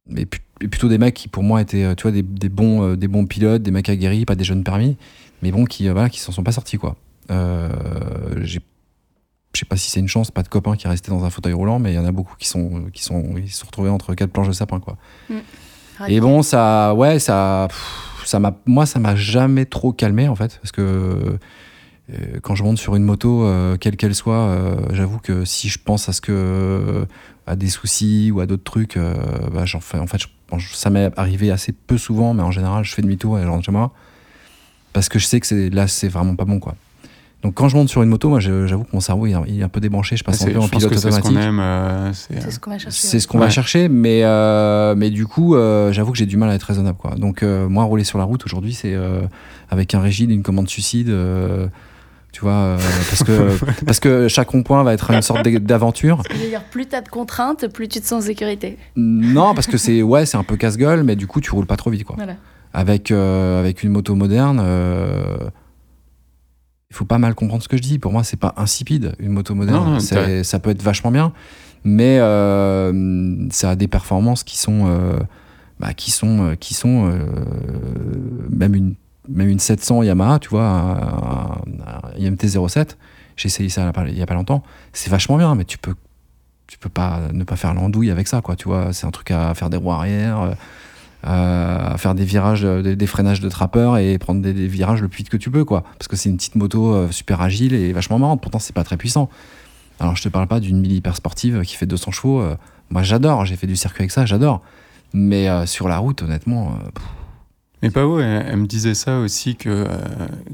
mais plutôt des mecs qui pour moi étaient, tu vois, des, des bons des bons pilotes, des mecs aguerris, pas des jeunes permis, mais bon qui voilà qui s'en sont pas sortis quoi. J'ai je sais pas si c'est une chance, pas de copains qui restaient dans un fauteuil roulant, mais il y en a beaucoup qui sont qui sont ils se sont retrouvés entre quatre planches de sapin quoi. Et bon, ça, ouais, ça, pff, ça m'a, moi, ça m'a jamais trop calmé en fait, parce que euh, quand je monte sur une moto, euh, quelle qu'elle soit, euh, j'avoue que si je pense à ce que, à des soucis ou à d'autres trucs, euh, bah, j'en fais, en fait, je- bon, je- ça m'est arrivé assez peu souvent, mais en général, je fais demi-tour et je rentre chez moi, parce que je sais que c'est, là, c'est vraiment pas bon, quoi. Donc quand je monte sur une moto, moi, j'avoue que mon cerveau il est- un peu débranché, je passe un peu en pilote
que c'est ce
automatique.
qu'on aime. euh, c'est,
C'est ce qu'on va chercher.
C'est ce qu'on va chercher, mais, euh, mais du coup, euh, j'avoue que j'ai du mal à être raisonnable. Quoi. Donc, euh, moi, rouler sur la route aujourd'hui, c'est euh, avec un rigide, une commande suicide. euh, tu vois, euh, parce, que, parce que chaque rond-point va être une sorte d'aventure.
Dire, plus t'as de contraintes, plus tu te sens en sécurité.
Non, parce que c'est ouais, c'est un peu casse-gueule, mais du coup, tu roules pas trop vite. Quoi.
Voilà.
Avec, euh, avec une moto moderne, euh, faut pas mal comprendre ce que je dis. Pour moi, c'est pas insipide, une moto moderne.
Non, non,
ça peut être vachement bien, mais euh, ça a des performances qui sont, euh, bah, qui sont, euh, qui sont euh, même, une, même une 700 Yamaha, tu vois, un, un IMT 07. J'ai essayé ça il y a pas longtemps. C'est vachement bien, mais tu peux, tu peux pas ne pas faire l'andouille avec ça, quoi. Tu vois, c'est un truc à faire des roues arrière. Euh, à faire des virages, euh, des, freinages de trappeur et prendre des, virages le plus vite que tu peux, quoi. Parce que c'est une petite moto euh, super agile et vachement marrante. Pourtant, c'est pas très puissant. Alors, je te parle pas d'une mille hyper sportive qui fait 200 chevaux. moi, j'adore. J'ai fait du circuit avec ça, j'adore. Mais sur la route, honnêtement,
Mais Pao, elle, elle me disait ça aussi que,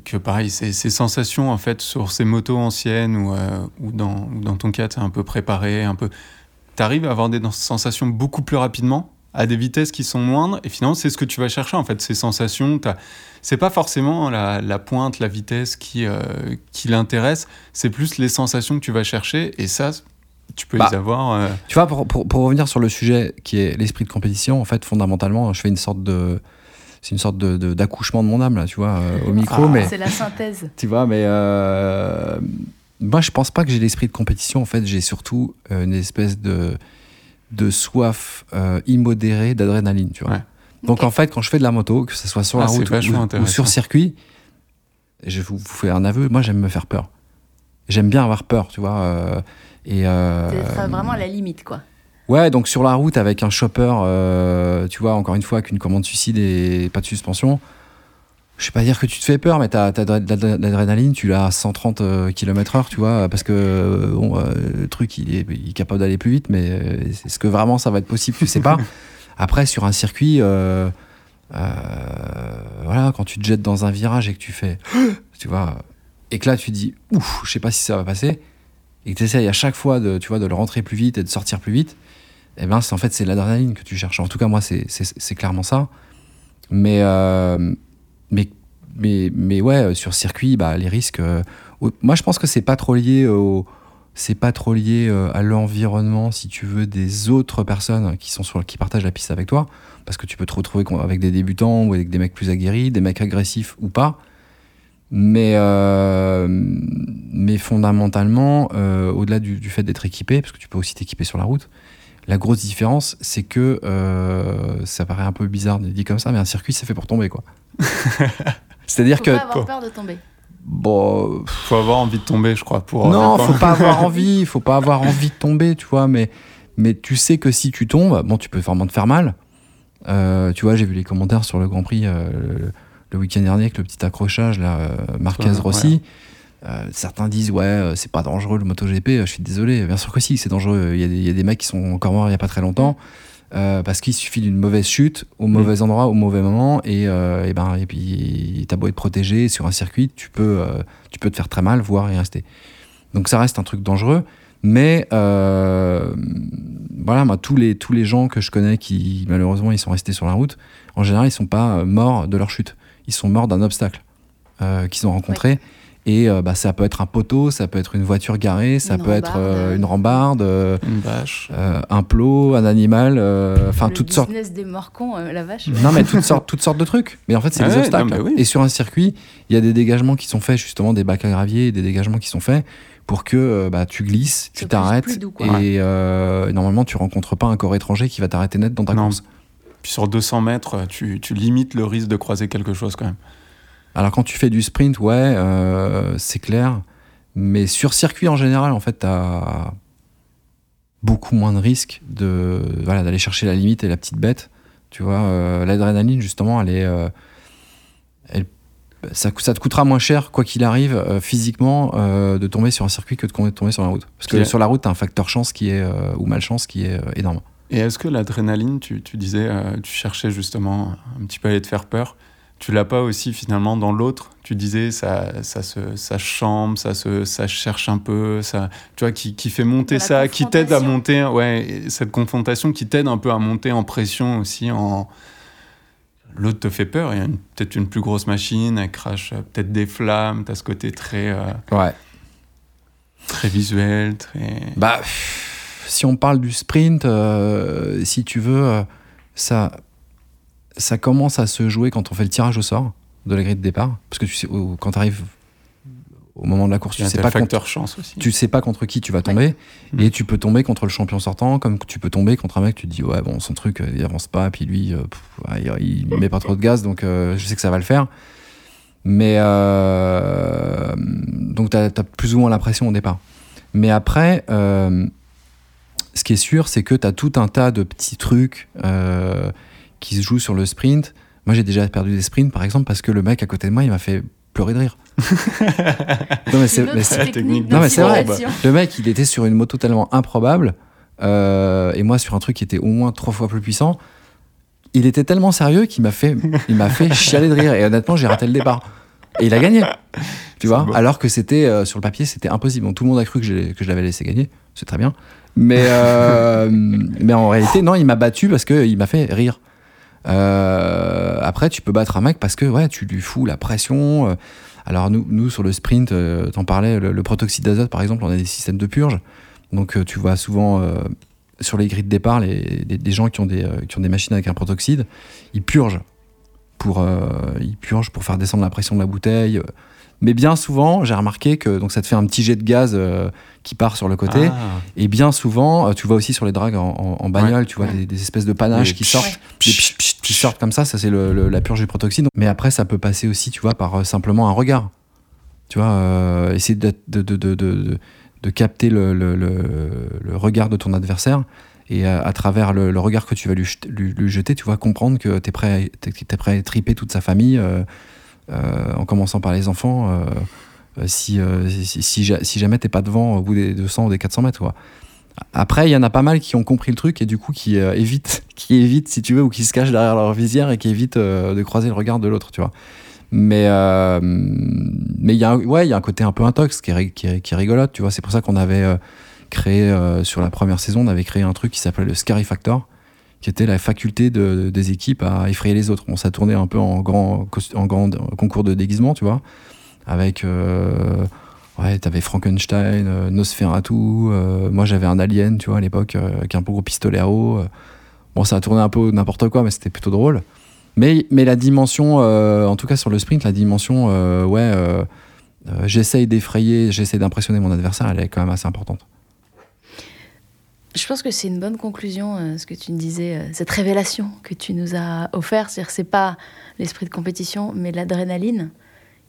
que pareil, ces, sensations en fait sur ces motos anciennes ou, ou dans, dans ton cas, t'es un peu préparé, un peu. T'arrives à avoir des sensations beaucoup plus rapidement, à des vitesses qui sont moindres, et finalement, c'est ce que tu vas chercher en fait, ces sensations. C'est pas forcément la, la pointe, la vitesse qui, euh, qui l'intéresse, c'est plus les sensations que tu vas chercher, et ça, tu peux
Bah,
les avoir. euh,
Tu vois, pour, pour, pour revenir sur le sujet qui est l'esprit de compétition, en fait, fondamentalement, je fais une sorte de. C'est une sorte de- de- d'accouchement de, mon âme, là, tu vois, euh, au micro,
Ah.
mais.
C'est la synthèse.
Tu vois, mais euh, moi, je pense pas que j'ai l'esprit de compétition. En fait, j'ai surtout une espèce de, de soif euh, immodérée d'adrénaline, tu vois.
Ouais.
Donc, en fait, quand je fais de la moto, que ce soit sur
Ah,
la
c'est
route ou- sur circuit, je vais vous, vous fais un aveu, moi, j'aime me faire peur. J'aime bien avoir peur, tu vois. euh, et euh,
C'est d'être vraiment à la limite, quoi.
Ouais, donc sur la route avec un chopper, euh, tu vois, encore une fois, avec une commande suicide et pas de suspension. Je vais pas dire que tu te fais peur, mais t'as as de l'adrénaline, tu l'as à 130 km/h, tu vois, parce que euh, bon, euh, le truc, il est, il est capable d'aller plus vite, mais euh, est-ce que vraiment ça va être possible? Tu sais pas. Après, sur un circuit, euh, euh, voilà, quand tu te jettes dans un virage et que tu fais, tu vois, et que là tu dis, ouf, je sais pas si ça va passer, et que tu essayes à chaque fois de, tu vois, de le rentrer plus vite et de sortir plus vite, eh ben, c'est- en fait, c'est l'adrénaline que tu cherches. En tout cas, moi, c'est- clairement ça. Mais, euh, mais, mais, mais ouais, euh, sur circuit, bah, les risques. euh, moi, je pense que c'est pas trop lié au. C'est pas trop lié euh, à l'environnement, si tu veux, des autres personnes qui sont sur, qui partagent la piste avec toi, parce que tu peux te retrouver avec des débutants ou avec des mecs plus aguerris, des mecs agressifs ou pas. Mais, mais fondamentalement, au-delà du fait d'être équipé, parce que tu peux aussi t'équiper sur la route, la grosse différence, c'est que euh, ça paraît un peu bizarre de dit comme ça, mais un circuit, c'est fait pour tomber, quoi. C'est-à-dire
Faut
que
pas avoir peur de tomber.
bon,
faut avoir envie de tomber, je crois, pour.
non,
euh,
faut pas avoir envie, faut pas avoir envie de tomber, tu vois, mais, mais tu sais que si tu tombes, bon, tu peux vraiment te faire mal. Euh, tu vois, j'ai vu les commentaires sur le Grand Prix euh, le, le week-end dernier avec le petit accrochage, là, Marquez
Ouais,
Rossi. Euh, certains disent, ouais, euh, c'est pas dangereux le MotoGP. Euh, Je suis désolé, bien sûr que si, c'est dangereux. Il y, a des, il y a des mecs qui sont encore morts il y a pas très longtemps. euh, parce qu'il suffit d'une mauvaise chute au mauvais endroit au mauvais moment et, et ben et puis t'as beau être protégé sur un circuit tu peux tu peux te faire très mal voire y rester donc ça reste un truc dangereux mais voilà moi tous les tous les gens que je connais qui malheureusement ils sont restés sur la route en général ils sont pas morts de leur chute ils sont morts d'un obstacle qu'ils ont rencontré Et euh, bah, ça peut être un poteau, ça peut être une voiture garée, ça
Une
peut être euh,
rambarde.
une rambarde, euh,
Une vache.
euh, un plot, un animal, enfin toutes sortes.
des morcons, euh, la vache.
Non, mais toutes sortes, toutes sortes de trucs. Mais en fait, c'est
Ah
des
ouais,
obstacles.
non, mais oui.
Et sur un circuit, il y a des dégagements qui sont faits, justement, des bacs à gravier, des dégagements qui sont faits pour que euh, bah, tu glisses, tu t'arrêtes
fluide ou quoi.
et euh, normalement, tu rencontres pas un corps étranger qui va t'arrêter net dans ta
Non.
course.
Puis sur 200 mètres, tu, tu limites le risque de croiser quelque chose quand même.
Alors quand tu fais du sprint, ouais, euh, c'est clair. Mais sur circuit en général, en fait, t'as beaucoup moins de risques de voilà d'aller chercher la limite et la petite bête. Tu vois, euh, l'adrénaline justement, elle est, euh, elle, ça, ça te coûtera moins cher quoi qu'il arrive physiquement de tomber sur un circuit que de tomber sur la route. Parce que sur la route, t'as un facteur chance qui est ou malchance qui est énorme.
Et est-ce que l'adrénaline, tu, tu disais, tu cherchais justement un petit peu à aller te faire peur, tu l'as pas aussi finalement dans l'autre? Tu disais, ça, ça, se, ça chambre, ça, se, ça cherche un peu, ça, tu vois, qui, qui fait monter ça, qui t'aide à monter, ouais, et cette confrontation qui t'aide un peu à monter en pression aussi, en... L'autre te fait peur, il y a peut-être une plus grosse machine, elle crache peut-être des flammes, t'as ce côté très, euh,
Ouais.
très visuel, très...
Bah, si on parle du sprint, euh, si tu veux, euh, ça, ça commence à se jouer quand on fait le tirage au sort de la grille de départ. Parce que tu sais, au- quand tu arrives au moment de la course, tu sais,
un
pas contre,
facteur chance aussi.
tu sais pas contre qui tu vas tomber.
Mm.
Et tu peux tomber contre le champion sortant, comme tu peux tomber contre un mec, tu te dis, ouais, bon, son truc, euh, il avance pas, puis lui, euh, pff, il, il met pas trop de gaz, donc euh, je sais que ça va le faire. Mais euh, donc, tu as, plus ou moins l'impression au départ. Mais après, euh, ce qui est sûr, c'est que tu as tout un tas de petits trucs qui se jouent sur le sprint. Moi, j'ai déjà perdu des sprints, par exemple, parce que le mec à côté de moi, il m'a fait pleurer de rire. non, mais c'est,
Une autre
mais c'est-
technique
Non, mais c'est vrai. le mec, il était sur une moto tellement improbable, euh, et moi sur un truc qui était au moins trois fois plus puissant. Il était tellement sérieux qu'il m'a fait, il m'a fait chialer de rire. Et honnêtement, j'ai raté le départ. Et il a gagné. Tu vois?
beau.
Alors que c'était euh, sur le papier, c'était impossible. Donc, tout le monde a cru que je, que je l'avais laissé gagner. C'est très bien. Mais, euh, mais en réalité, non, il m'a battu parce qu'il m'a fait rire. Euh, après, tu peux battre un mec parce que ouais, tu lui fous la pression. euh, alors nous, nous sur le sprint, euh, t'en parlais, le, le protoxyde d'azote par exemple, on a des systèmes de purge. Donc euh, tu vois souvent sur les grilles de départ les, des, des gens qui ont des, qui ont des machines avec un protoxyde, ils purgent pour, ils purgent pour faire descendre la pression de la bouteille. Mais bien souvent, j'ai remarqué que donc ça te fait un petit jet de gaz euh, qui part sur le côté.
Ah.
Et bien souvent, euh, tu vois aussi sur les dragues en, en- en bagnole, tu vois des, des espèces de panaches
Les
qui sortent des qui comme ça, ça c'est la purge du protoxyde. Mais après, ça peut passer aussi, tu vois, par euh, simplement un regard. Tu vois, euh, essayer de, capter le, regard de ton adversaire et à, à travers le, regard que tu vas lui, jet- lui- lui jeter, tu vas comprendre que tu es prêt, à- prêt à triper toute sa famille, euh, euh, en commençant par les enfants, euh, euh, si, euh, si, si, si jamais t'es pas devant au bout des 200 ou des 400 mètres. Quoi. Après, il y en a pas mal qui ont compris le truc et du coup qui euh, évitent, qui évitent, si tu veux, ou qui se cachent derrière leur visière et qui évitent euh, de croiser le regard de l'autre, tu vois. Mais euh, mais il y a ouais, y a un côté un peu intox qui est, qui est, qui est rigolote, tu vois. C'est pour ça qu'on avait euh, créé sur la première saison, on avait créé un truc qui s'appelait le Scary Factor, qui était la faculté de- des équipes à effrayer les autres. On s'est tourné un peu en grand, en grand concours de déguisement, tu vois, avec Ouais, t'avais Frankenstein, euh, Nosferatu, euh, moi j'avais un alien, tu vois, à l'époque, euh, avec un beau gros pistolet à eau. Bon, ça a tourné un peu n'importe quoi, mais c'était plutôt drôle. Mais, mais la dimension, euh, en tout cas sur le sprint, la dimension, ouais, j'essaye d'effrayer, j'essaye d'impressionner mon adversaire, elle est quand même assez importante.
Je pense que c'est une bonne conclusion, ce que tu nous disais, cette révélation que tu nous as offert. C'est-à-dire que c'est pas l'esprit de compétition, mais l'adrénaline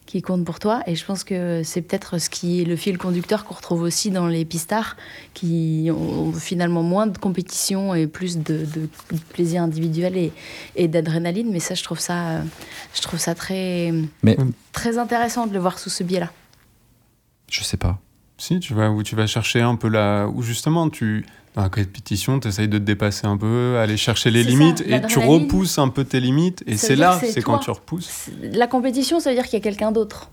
qui compte pour toi. Et je pense que c'est peut-être ce qui est le fil conducteur qu'on retrouve aussi dans les pistards, qui ont finalement moins de compétition et plus de, de plaisir individuel et, et d'adrénaline. Mais ça, je trouve ça, je trouve ça très,
Mais
très intéressant de le voir sous ce biais-là.
je sais pas.
Si, tu vas, où tu vas chercher un peu là, où justement, tu, dans la compétition, tu essayes de te dépasser un peu, aller chercher les
ça,
limites, et tu repousses un peu tes limites, et c'est là,
que c'est
quand tu repousses.
La compétition, ça veut dire qu'il y a quelqu'un d'autre.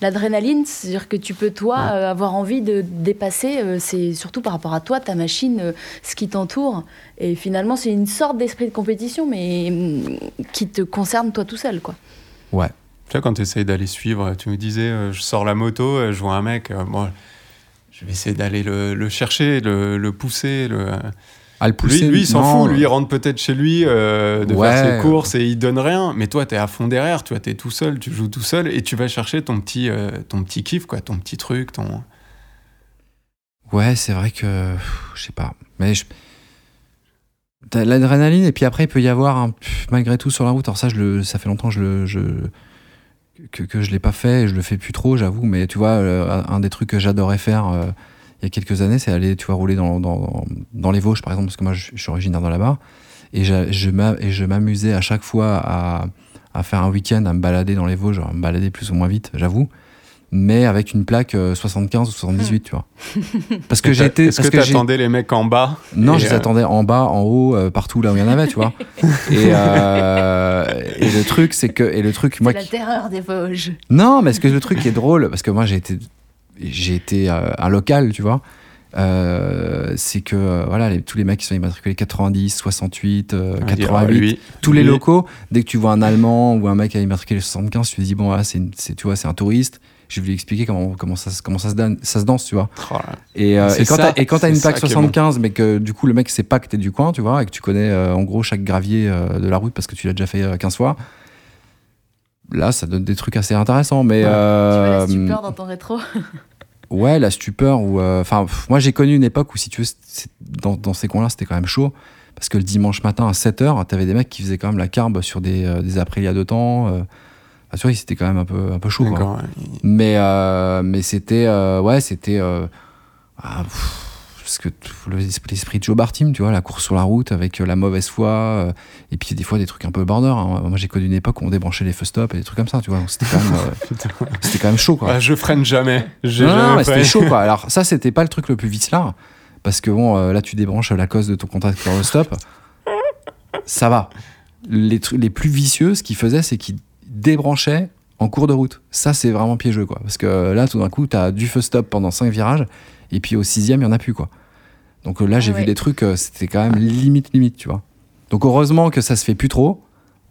L'adrénaline, c'est-à-dire que tu peux, toi,
Ouais.
euh, avoir envie de dépasser, euh, c'est surtout par rapport à toi, ta machine, euh, ce qui t'entoure. Et finalement, c'est une sorte d'esprit de compétition, mais hum, qui te concerne toi tout seul, quoi.
Ouais.
Tu vois, quand tu essayes d'aller suivre, tu me disais, euh, je sors la moto, euh, je vois un mec, euh, moi, je vais essayer d'aller le, le chercher, le, le pousser. Le...
À le
Lui,
pousser,
lui, il s'en fout, lui, il rentre peut-être chez lui euh, de
Ouais.
faire ses courses et il donne rien. Mais toi, t'es à fond derrière, tu vois, t'es tout seul, tu joues tout seul et tu vas chercher ton petit, euh, ton petit kiff, quoi, ton petit truc, ton.
Ouais, c'est vrai que. Je sais pas. Mais je- l'adrénaline, et puis après, il peut y avoir, un- malgré tout, sur la route. Alors, ça, je le, ça fait longtemps que je le. Je, que, que je l'ai pas fait, et je le fais plus trop, j'avoue. Mais tu vois, euh, un des trucs que j'adorais faire euh, il y a quelques années, c'est aller, tu vois, rouler dans, dans, dans les Vosges, par exemple, parce que moi, je, suis originaire de là-bas. Et je m'amusais à chaque fois à, à faire un week-end, à me balader dans les Vosges, à me balader plus ou moins vite, j'avoue. Mais avec une plaque euh, 75 ou 78, tu vois. Parce que j'ai été.
Est-ce
parce
que t'attendais les mecs en bas
non, je les
euh,
attendais en bas, en haut, euh, partout là où il y en avait, tu vois. et, euh, et le truc, c'est que et le truc, moi,
C'est la
qui-
terreur des Vosges.
non, mais ce que le truc qui est drôle, parce que moi j'ai été, j'ai été euh, un local, tu vois. euh, c'est que euh, voilà les- tous les mecs qui sont immatriculés 90, 68, euh,
on va dire,
88,
lui,
tous les locaux, dès que tu vois un Allemand ou un mec qui a immatriculé 75, tu te dis bon ah, c'est- tu vois c'est un touriste. Je vais lui expliquer comment comment ça se- comment ça se danse, ça se danse, tu vois.
Oh.
Et, euh, et quand
ça,
t'as et quand t'as une plaque
ça qui est
75, mais que du coup le mec sait pas que t'es du coin, tu vois, et que tu connais euh, en gros chaque gravier euh, de la route parce que tu l'as déjà fait euh, 15 fois, là ça donne des trucs assez intéressants. Mais
Ouais.
Tu vois la stupeur dans ton rétro
ouais, la stupeur ou euh, enfin pff, moi j'ai connu une époque où si tu veux dans, dans ces coins-là c'était quand même chaud parce que le dimanche matin à 7h, t'avais des mecs qui faisaient quand même la carbe sur des euh, des Aprilia de temps. Euh, enfin, tu vois, c'était quand même un peu un peu chaud. quoi. Mais, euh, mais c'était. euh, ouais, c'était. euh, ah, pff, parce que l'esprit de Joe Bartim, tu vois, la course sur la route avec euh, la mauvaise foi. et puis des fois des trucs un peu border. hein. Moi j'ai connu une époque où on débranchait les feu stop et des trucs comme ça, tu vois. C'était quand, même, quand chaud, quoi.
Ah, je freine jamais.
Non, mais c'était chaud, quoi. Alors ça, c'était pas le truc le plus vicelard. Parce que bon, là, tu débranches la cause de ton contact sur le stop. Ça va. Les, les plus vicieux, ce qu'ils faisaient, c'est qu'ils débranchaient en cours de route. Ça, c'est vraiment piégeux, quoi. Parce que euh, là, tout d'un coup, t'as du feu stop pendant 5 virages, et puis au sixième, il y en a plus, quoi. Donc euh, là, j'ai
Ah
vu des trucs, euh, c'était quand même limite, limite, tu vois. Donc heureusement que ça se fait plus trop.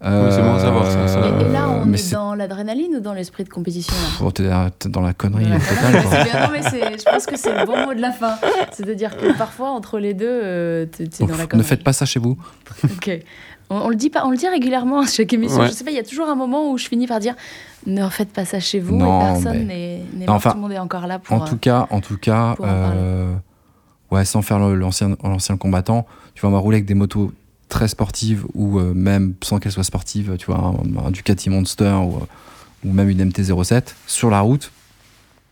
Oui, c'est bon à savoir, ça, ça.
Et, et là, on
mais
est dans l'adrénaline ou dans l'esprit de compétition là?
Dans la connerie totale, quoi.
Bien, non, mais c'est- je pense que c'est le bon mot de la fin. C'est-à-dire que parfois, entre les deux, euh, t'es
Donc,
dans la
ne
connerie.
faites pas ça chez vous.
Ok. On, on le dit pas, on le dit régulièrement à chaque émission.
Ouais.
Je sais pas, il y a toujours un moment où je finis par dire ne faites pas ça chez vous
Non,
et personne
mais-
n'est
enfin,
tout le monde est encore là pour.
En tout cas, en tout cas, euh, ouais, sans faire l'ancien l'ancien combattant, tu vois, on va rouler avec des motos très sportives ou euh, même sans qu'elles soient sportives, tu vois, un, un Ducati Monster ou, ou même une MT-07 sur la route.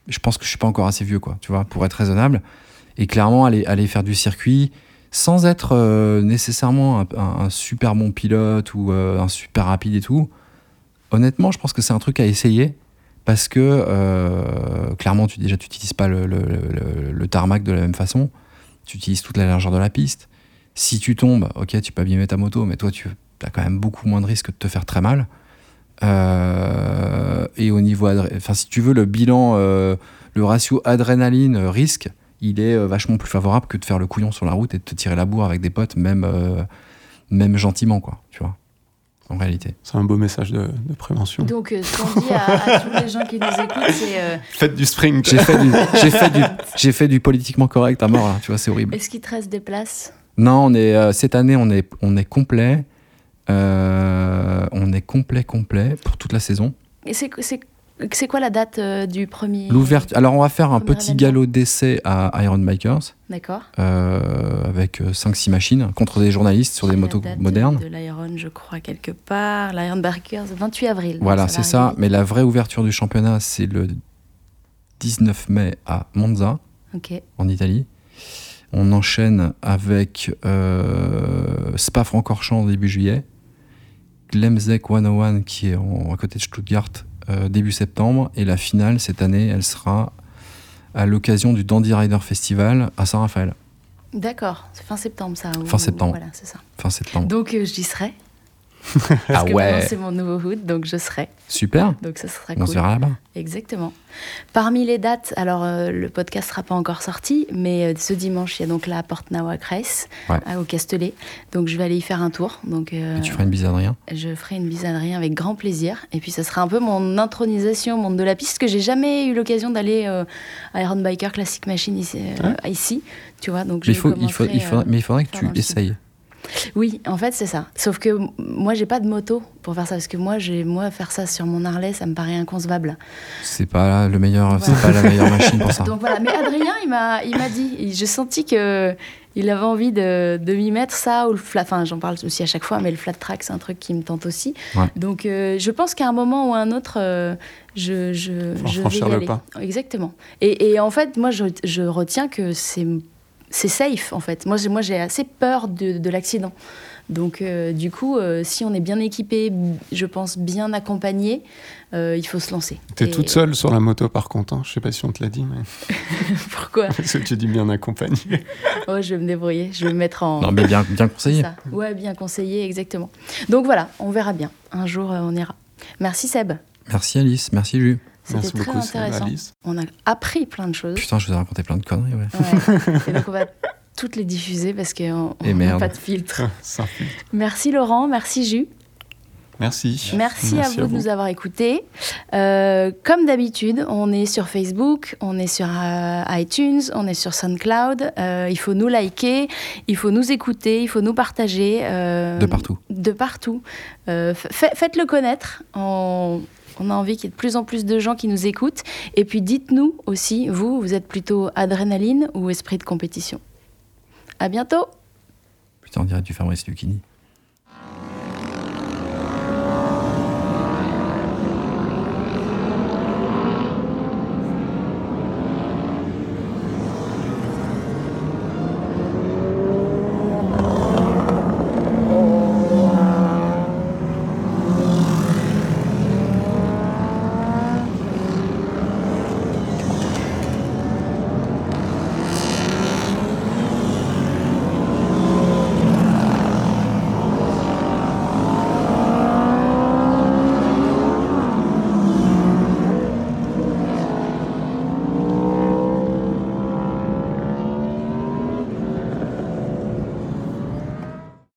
Je pense que je suis pas encore assez vieux, quoi, tu vois, pour être raisonnable. Et clairement, aller, aller faire du circuit sans être euh, nécessairement un, super bon pilote ou euh, un super rapide et tout. Honnêtement, je pense que c'est un truc à essayer parce que euh, clairement, tu déjà, tu n'utilises pas le, tarmac de la même façon. Tu utilises toute la largeur de la piste. Si tu tombes, ok, tu peux abîmer ta moto, mais toi, tu as quand même beaucoup moins de risques de te faire très mal. Et au niveau, enfin, si tu veux, le bilan, le ratio adrénaline-risque, il est euh, vachement plus favorable que de faire le couillon sur la route et de te tirer la bourre avec des potes, même, euh, même gentiment, quoi, tu vois, en réalité.
C'est un beau message de, de prévention.
Donc, euh, ce qu'on dit à, à tous les gens qui nous écoutent, c'est euh,
Faites du sprint.
J'ai fait, du, j'ai, fait du, j'ai fait du politiquement correct à mort, là, tu vois, c'est horrible.
est-ce qu'il te reste des places?
Non, on est, euh, cette année, on est, on est complet. Euh, on est complet, complet pour toute la saison.
Et c'est c'est- quoi la date euh, du premier
L'ouverture. Alors, on va faire un petit galop d'essai à Iron Bikers
D'accord.
euh, avec 5-6 machines contre des journalistes sur des
La
motos
date
modernes.
De l'Iron, je crois, quelque part. L'Iron Barkers, 28 avril.
Voilà, c'est ça. Mais la vraie ouverture du championnat, c'est le 19 mai à Monza, en Italie. On enchaîne avec euh, Spa-Francorchamps début juillet, Glemzek 101 qui est en- à côté de Stuttgart euh, début septembre, et la finale cette année, elle sera à l'occasion du Dandy Rider Festival à Saint-Raphaël,
D'accord. C'est fin septembre, ça.
Fin septembre.
Voilà, c'est ça.
fin septembre.
Donc, euh, j'y serai. Parce
Ah
que
ouais.
c'est mon nouveau hood, donc je serai.
Super.
Donc ça sera
On
cool.
se verra là-bas.
Exactement. Parmi les dates, alors euh, le podcast sera pas encore sorti, mais euh, ce dimanche, il y a donc la Porte Nawak Race
Ouais.
à- au Castellet. Donc je vais aller y faire un tour. Donc euh,
Et tu feras une bise à Adrien?
je ferai une bise à Adrien avec grand plaisir. Et puis ça sera un peu mon intronisation au monde de la piste, que j'ai jamais eu l'occasion d'aller euh, à Iron Biker Classic Machine ici, euh, ici, tu vois. Donc je
Mais il, faut, il, faut, il faudra-
euh,
mais il faudrait que tu essayes.
Oui, en fait, c'est ça. Sauf que moi, j'ai pas de moto pour faire ça. Parce que moi, j'ai, moi faire ça sur mon Harley, ça me paraît inconcevable.
C'est pas le meilleur,
Voilà.
c'est pas la meilleure machine pour ça.
Donc voilà. Mais Adrien, il m'a, il m'a dit, j'ai senti que il avait envie de, de m'y mettre ça ou le flat. Enfin, j'en parle aussi à chaque fois, mais le flat track, c'est un truc qui me tente aussi.
Ouais.
Donc, euh, je pense qu'à un moment ou à un autre, euh, je, je, je vais y
le
aller.
pas.
Exactement. Et, et en fait, moi, je, je retiens que c'est, c'est safe. En fait, moi, j'ai, moi, j'ai assez peur de, de l'accident. Donc, euh, du coup, euh, si on est bien équipé, je pense bien accompagné, euh, il faut se lancer.
T'es
Et-
toute seule sur la moto par contre. hein. Je sais pas si on te l'a dit, mais
Pourquoi?
Parce que tu dis bien accompagné.
Ouais, je vais me débrouiller. Je vais me mettre en.
Non, mais bien, bien conseillé.
Ça. Ouais, bien conseillé, exactement. Donc voilà, on verra bien. Un jour, euh, on ira. Merci Seb.
Merci Alice, merci Ju.
C'était très
beaucoup,
intéressant.
Alice.
On a appris plein de choses.
Putain, je vous ai raconté plein de conneries, ouais.
Ouais. Et donc on va toutes les diffuser parce qu'on n'a pas de filtre. Merci Laurent, merci Jus.
Merci.
Merci, à vous de nous avoir écoutés. Euh, comme d'habitude, on est sur Facebook, on est sur euh, iTunes, on est sur SoundCloud. Euh, il faut nous liker, il faut nous écouter, il faut nous partager.
De partout.
De partout. Fa- Faites-le connaître. On, on a envie qu'il y ait de plus en plus de gens qui nous écoutent. Et puis dites-nous aussi, vous, vous êtes plutôt adrénaline ou esprit de compétition À bientôt
Putain, on dirait du Fabrice Lucchini.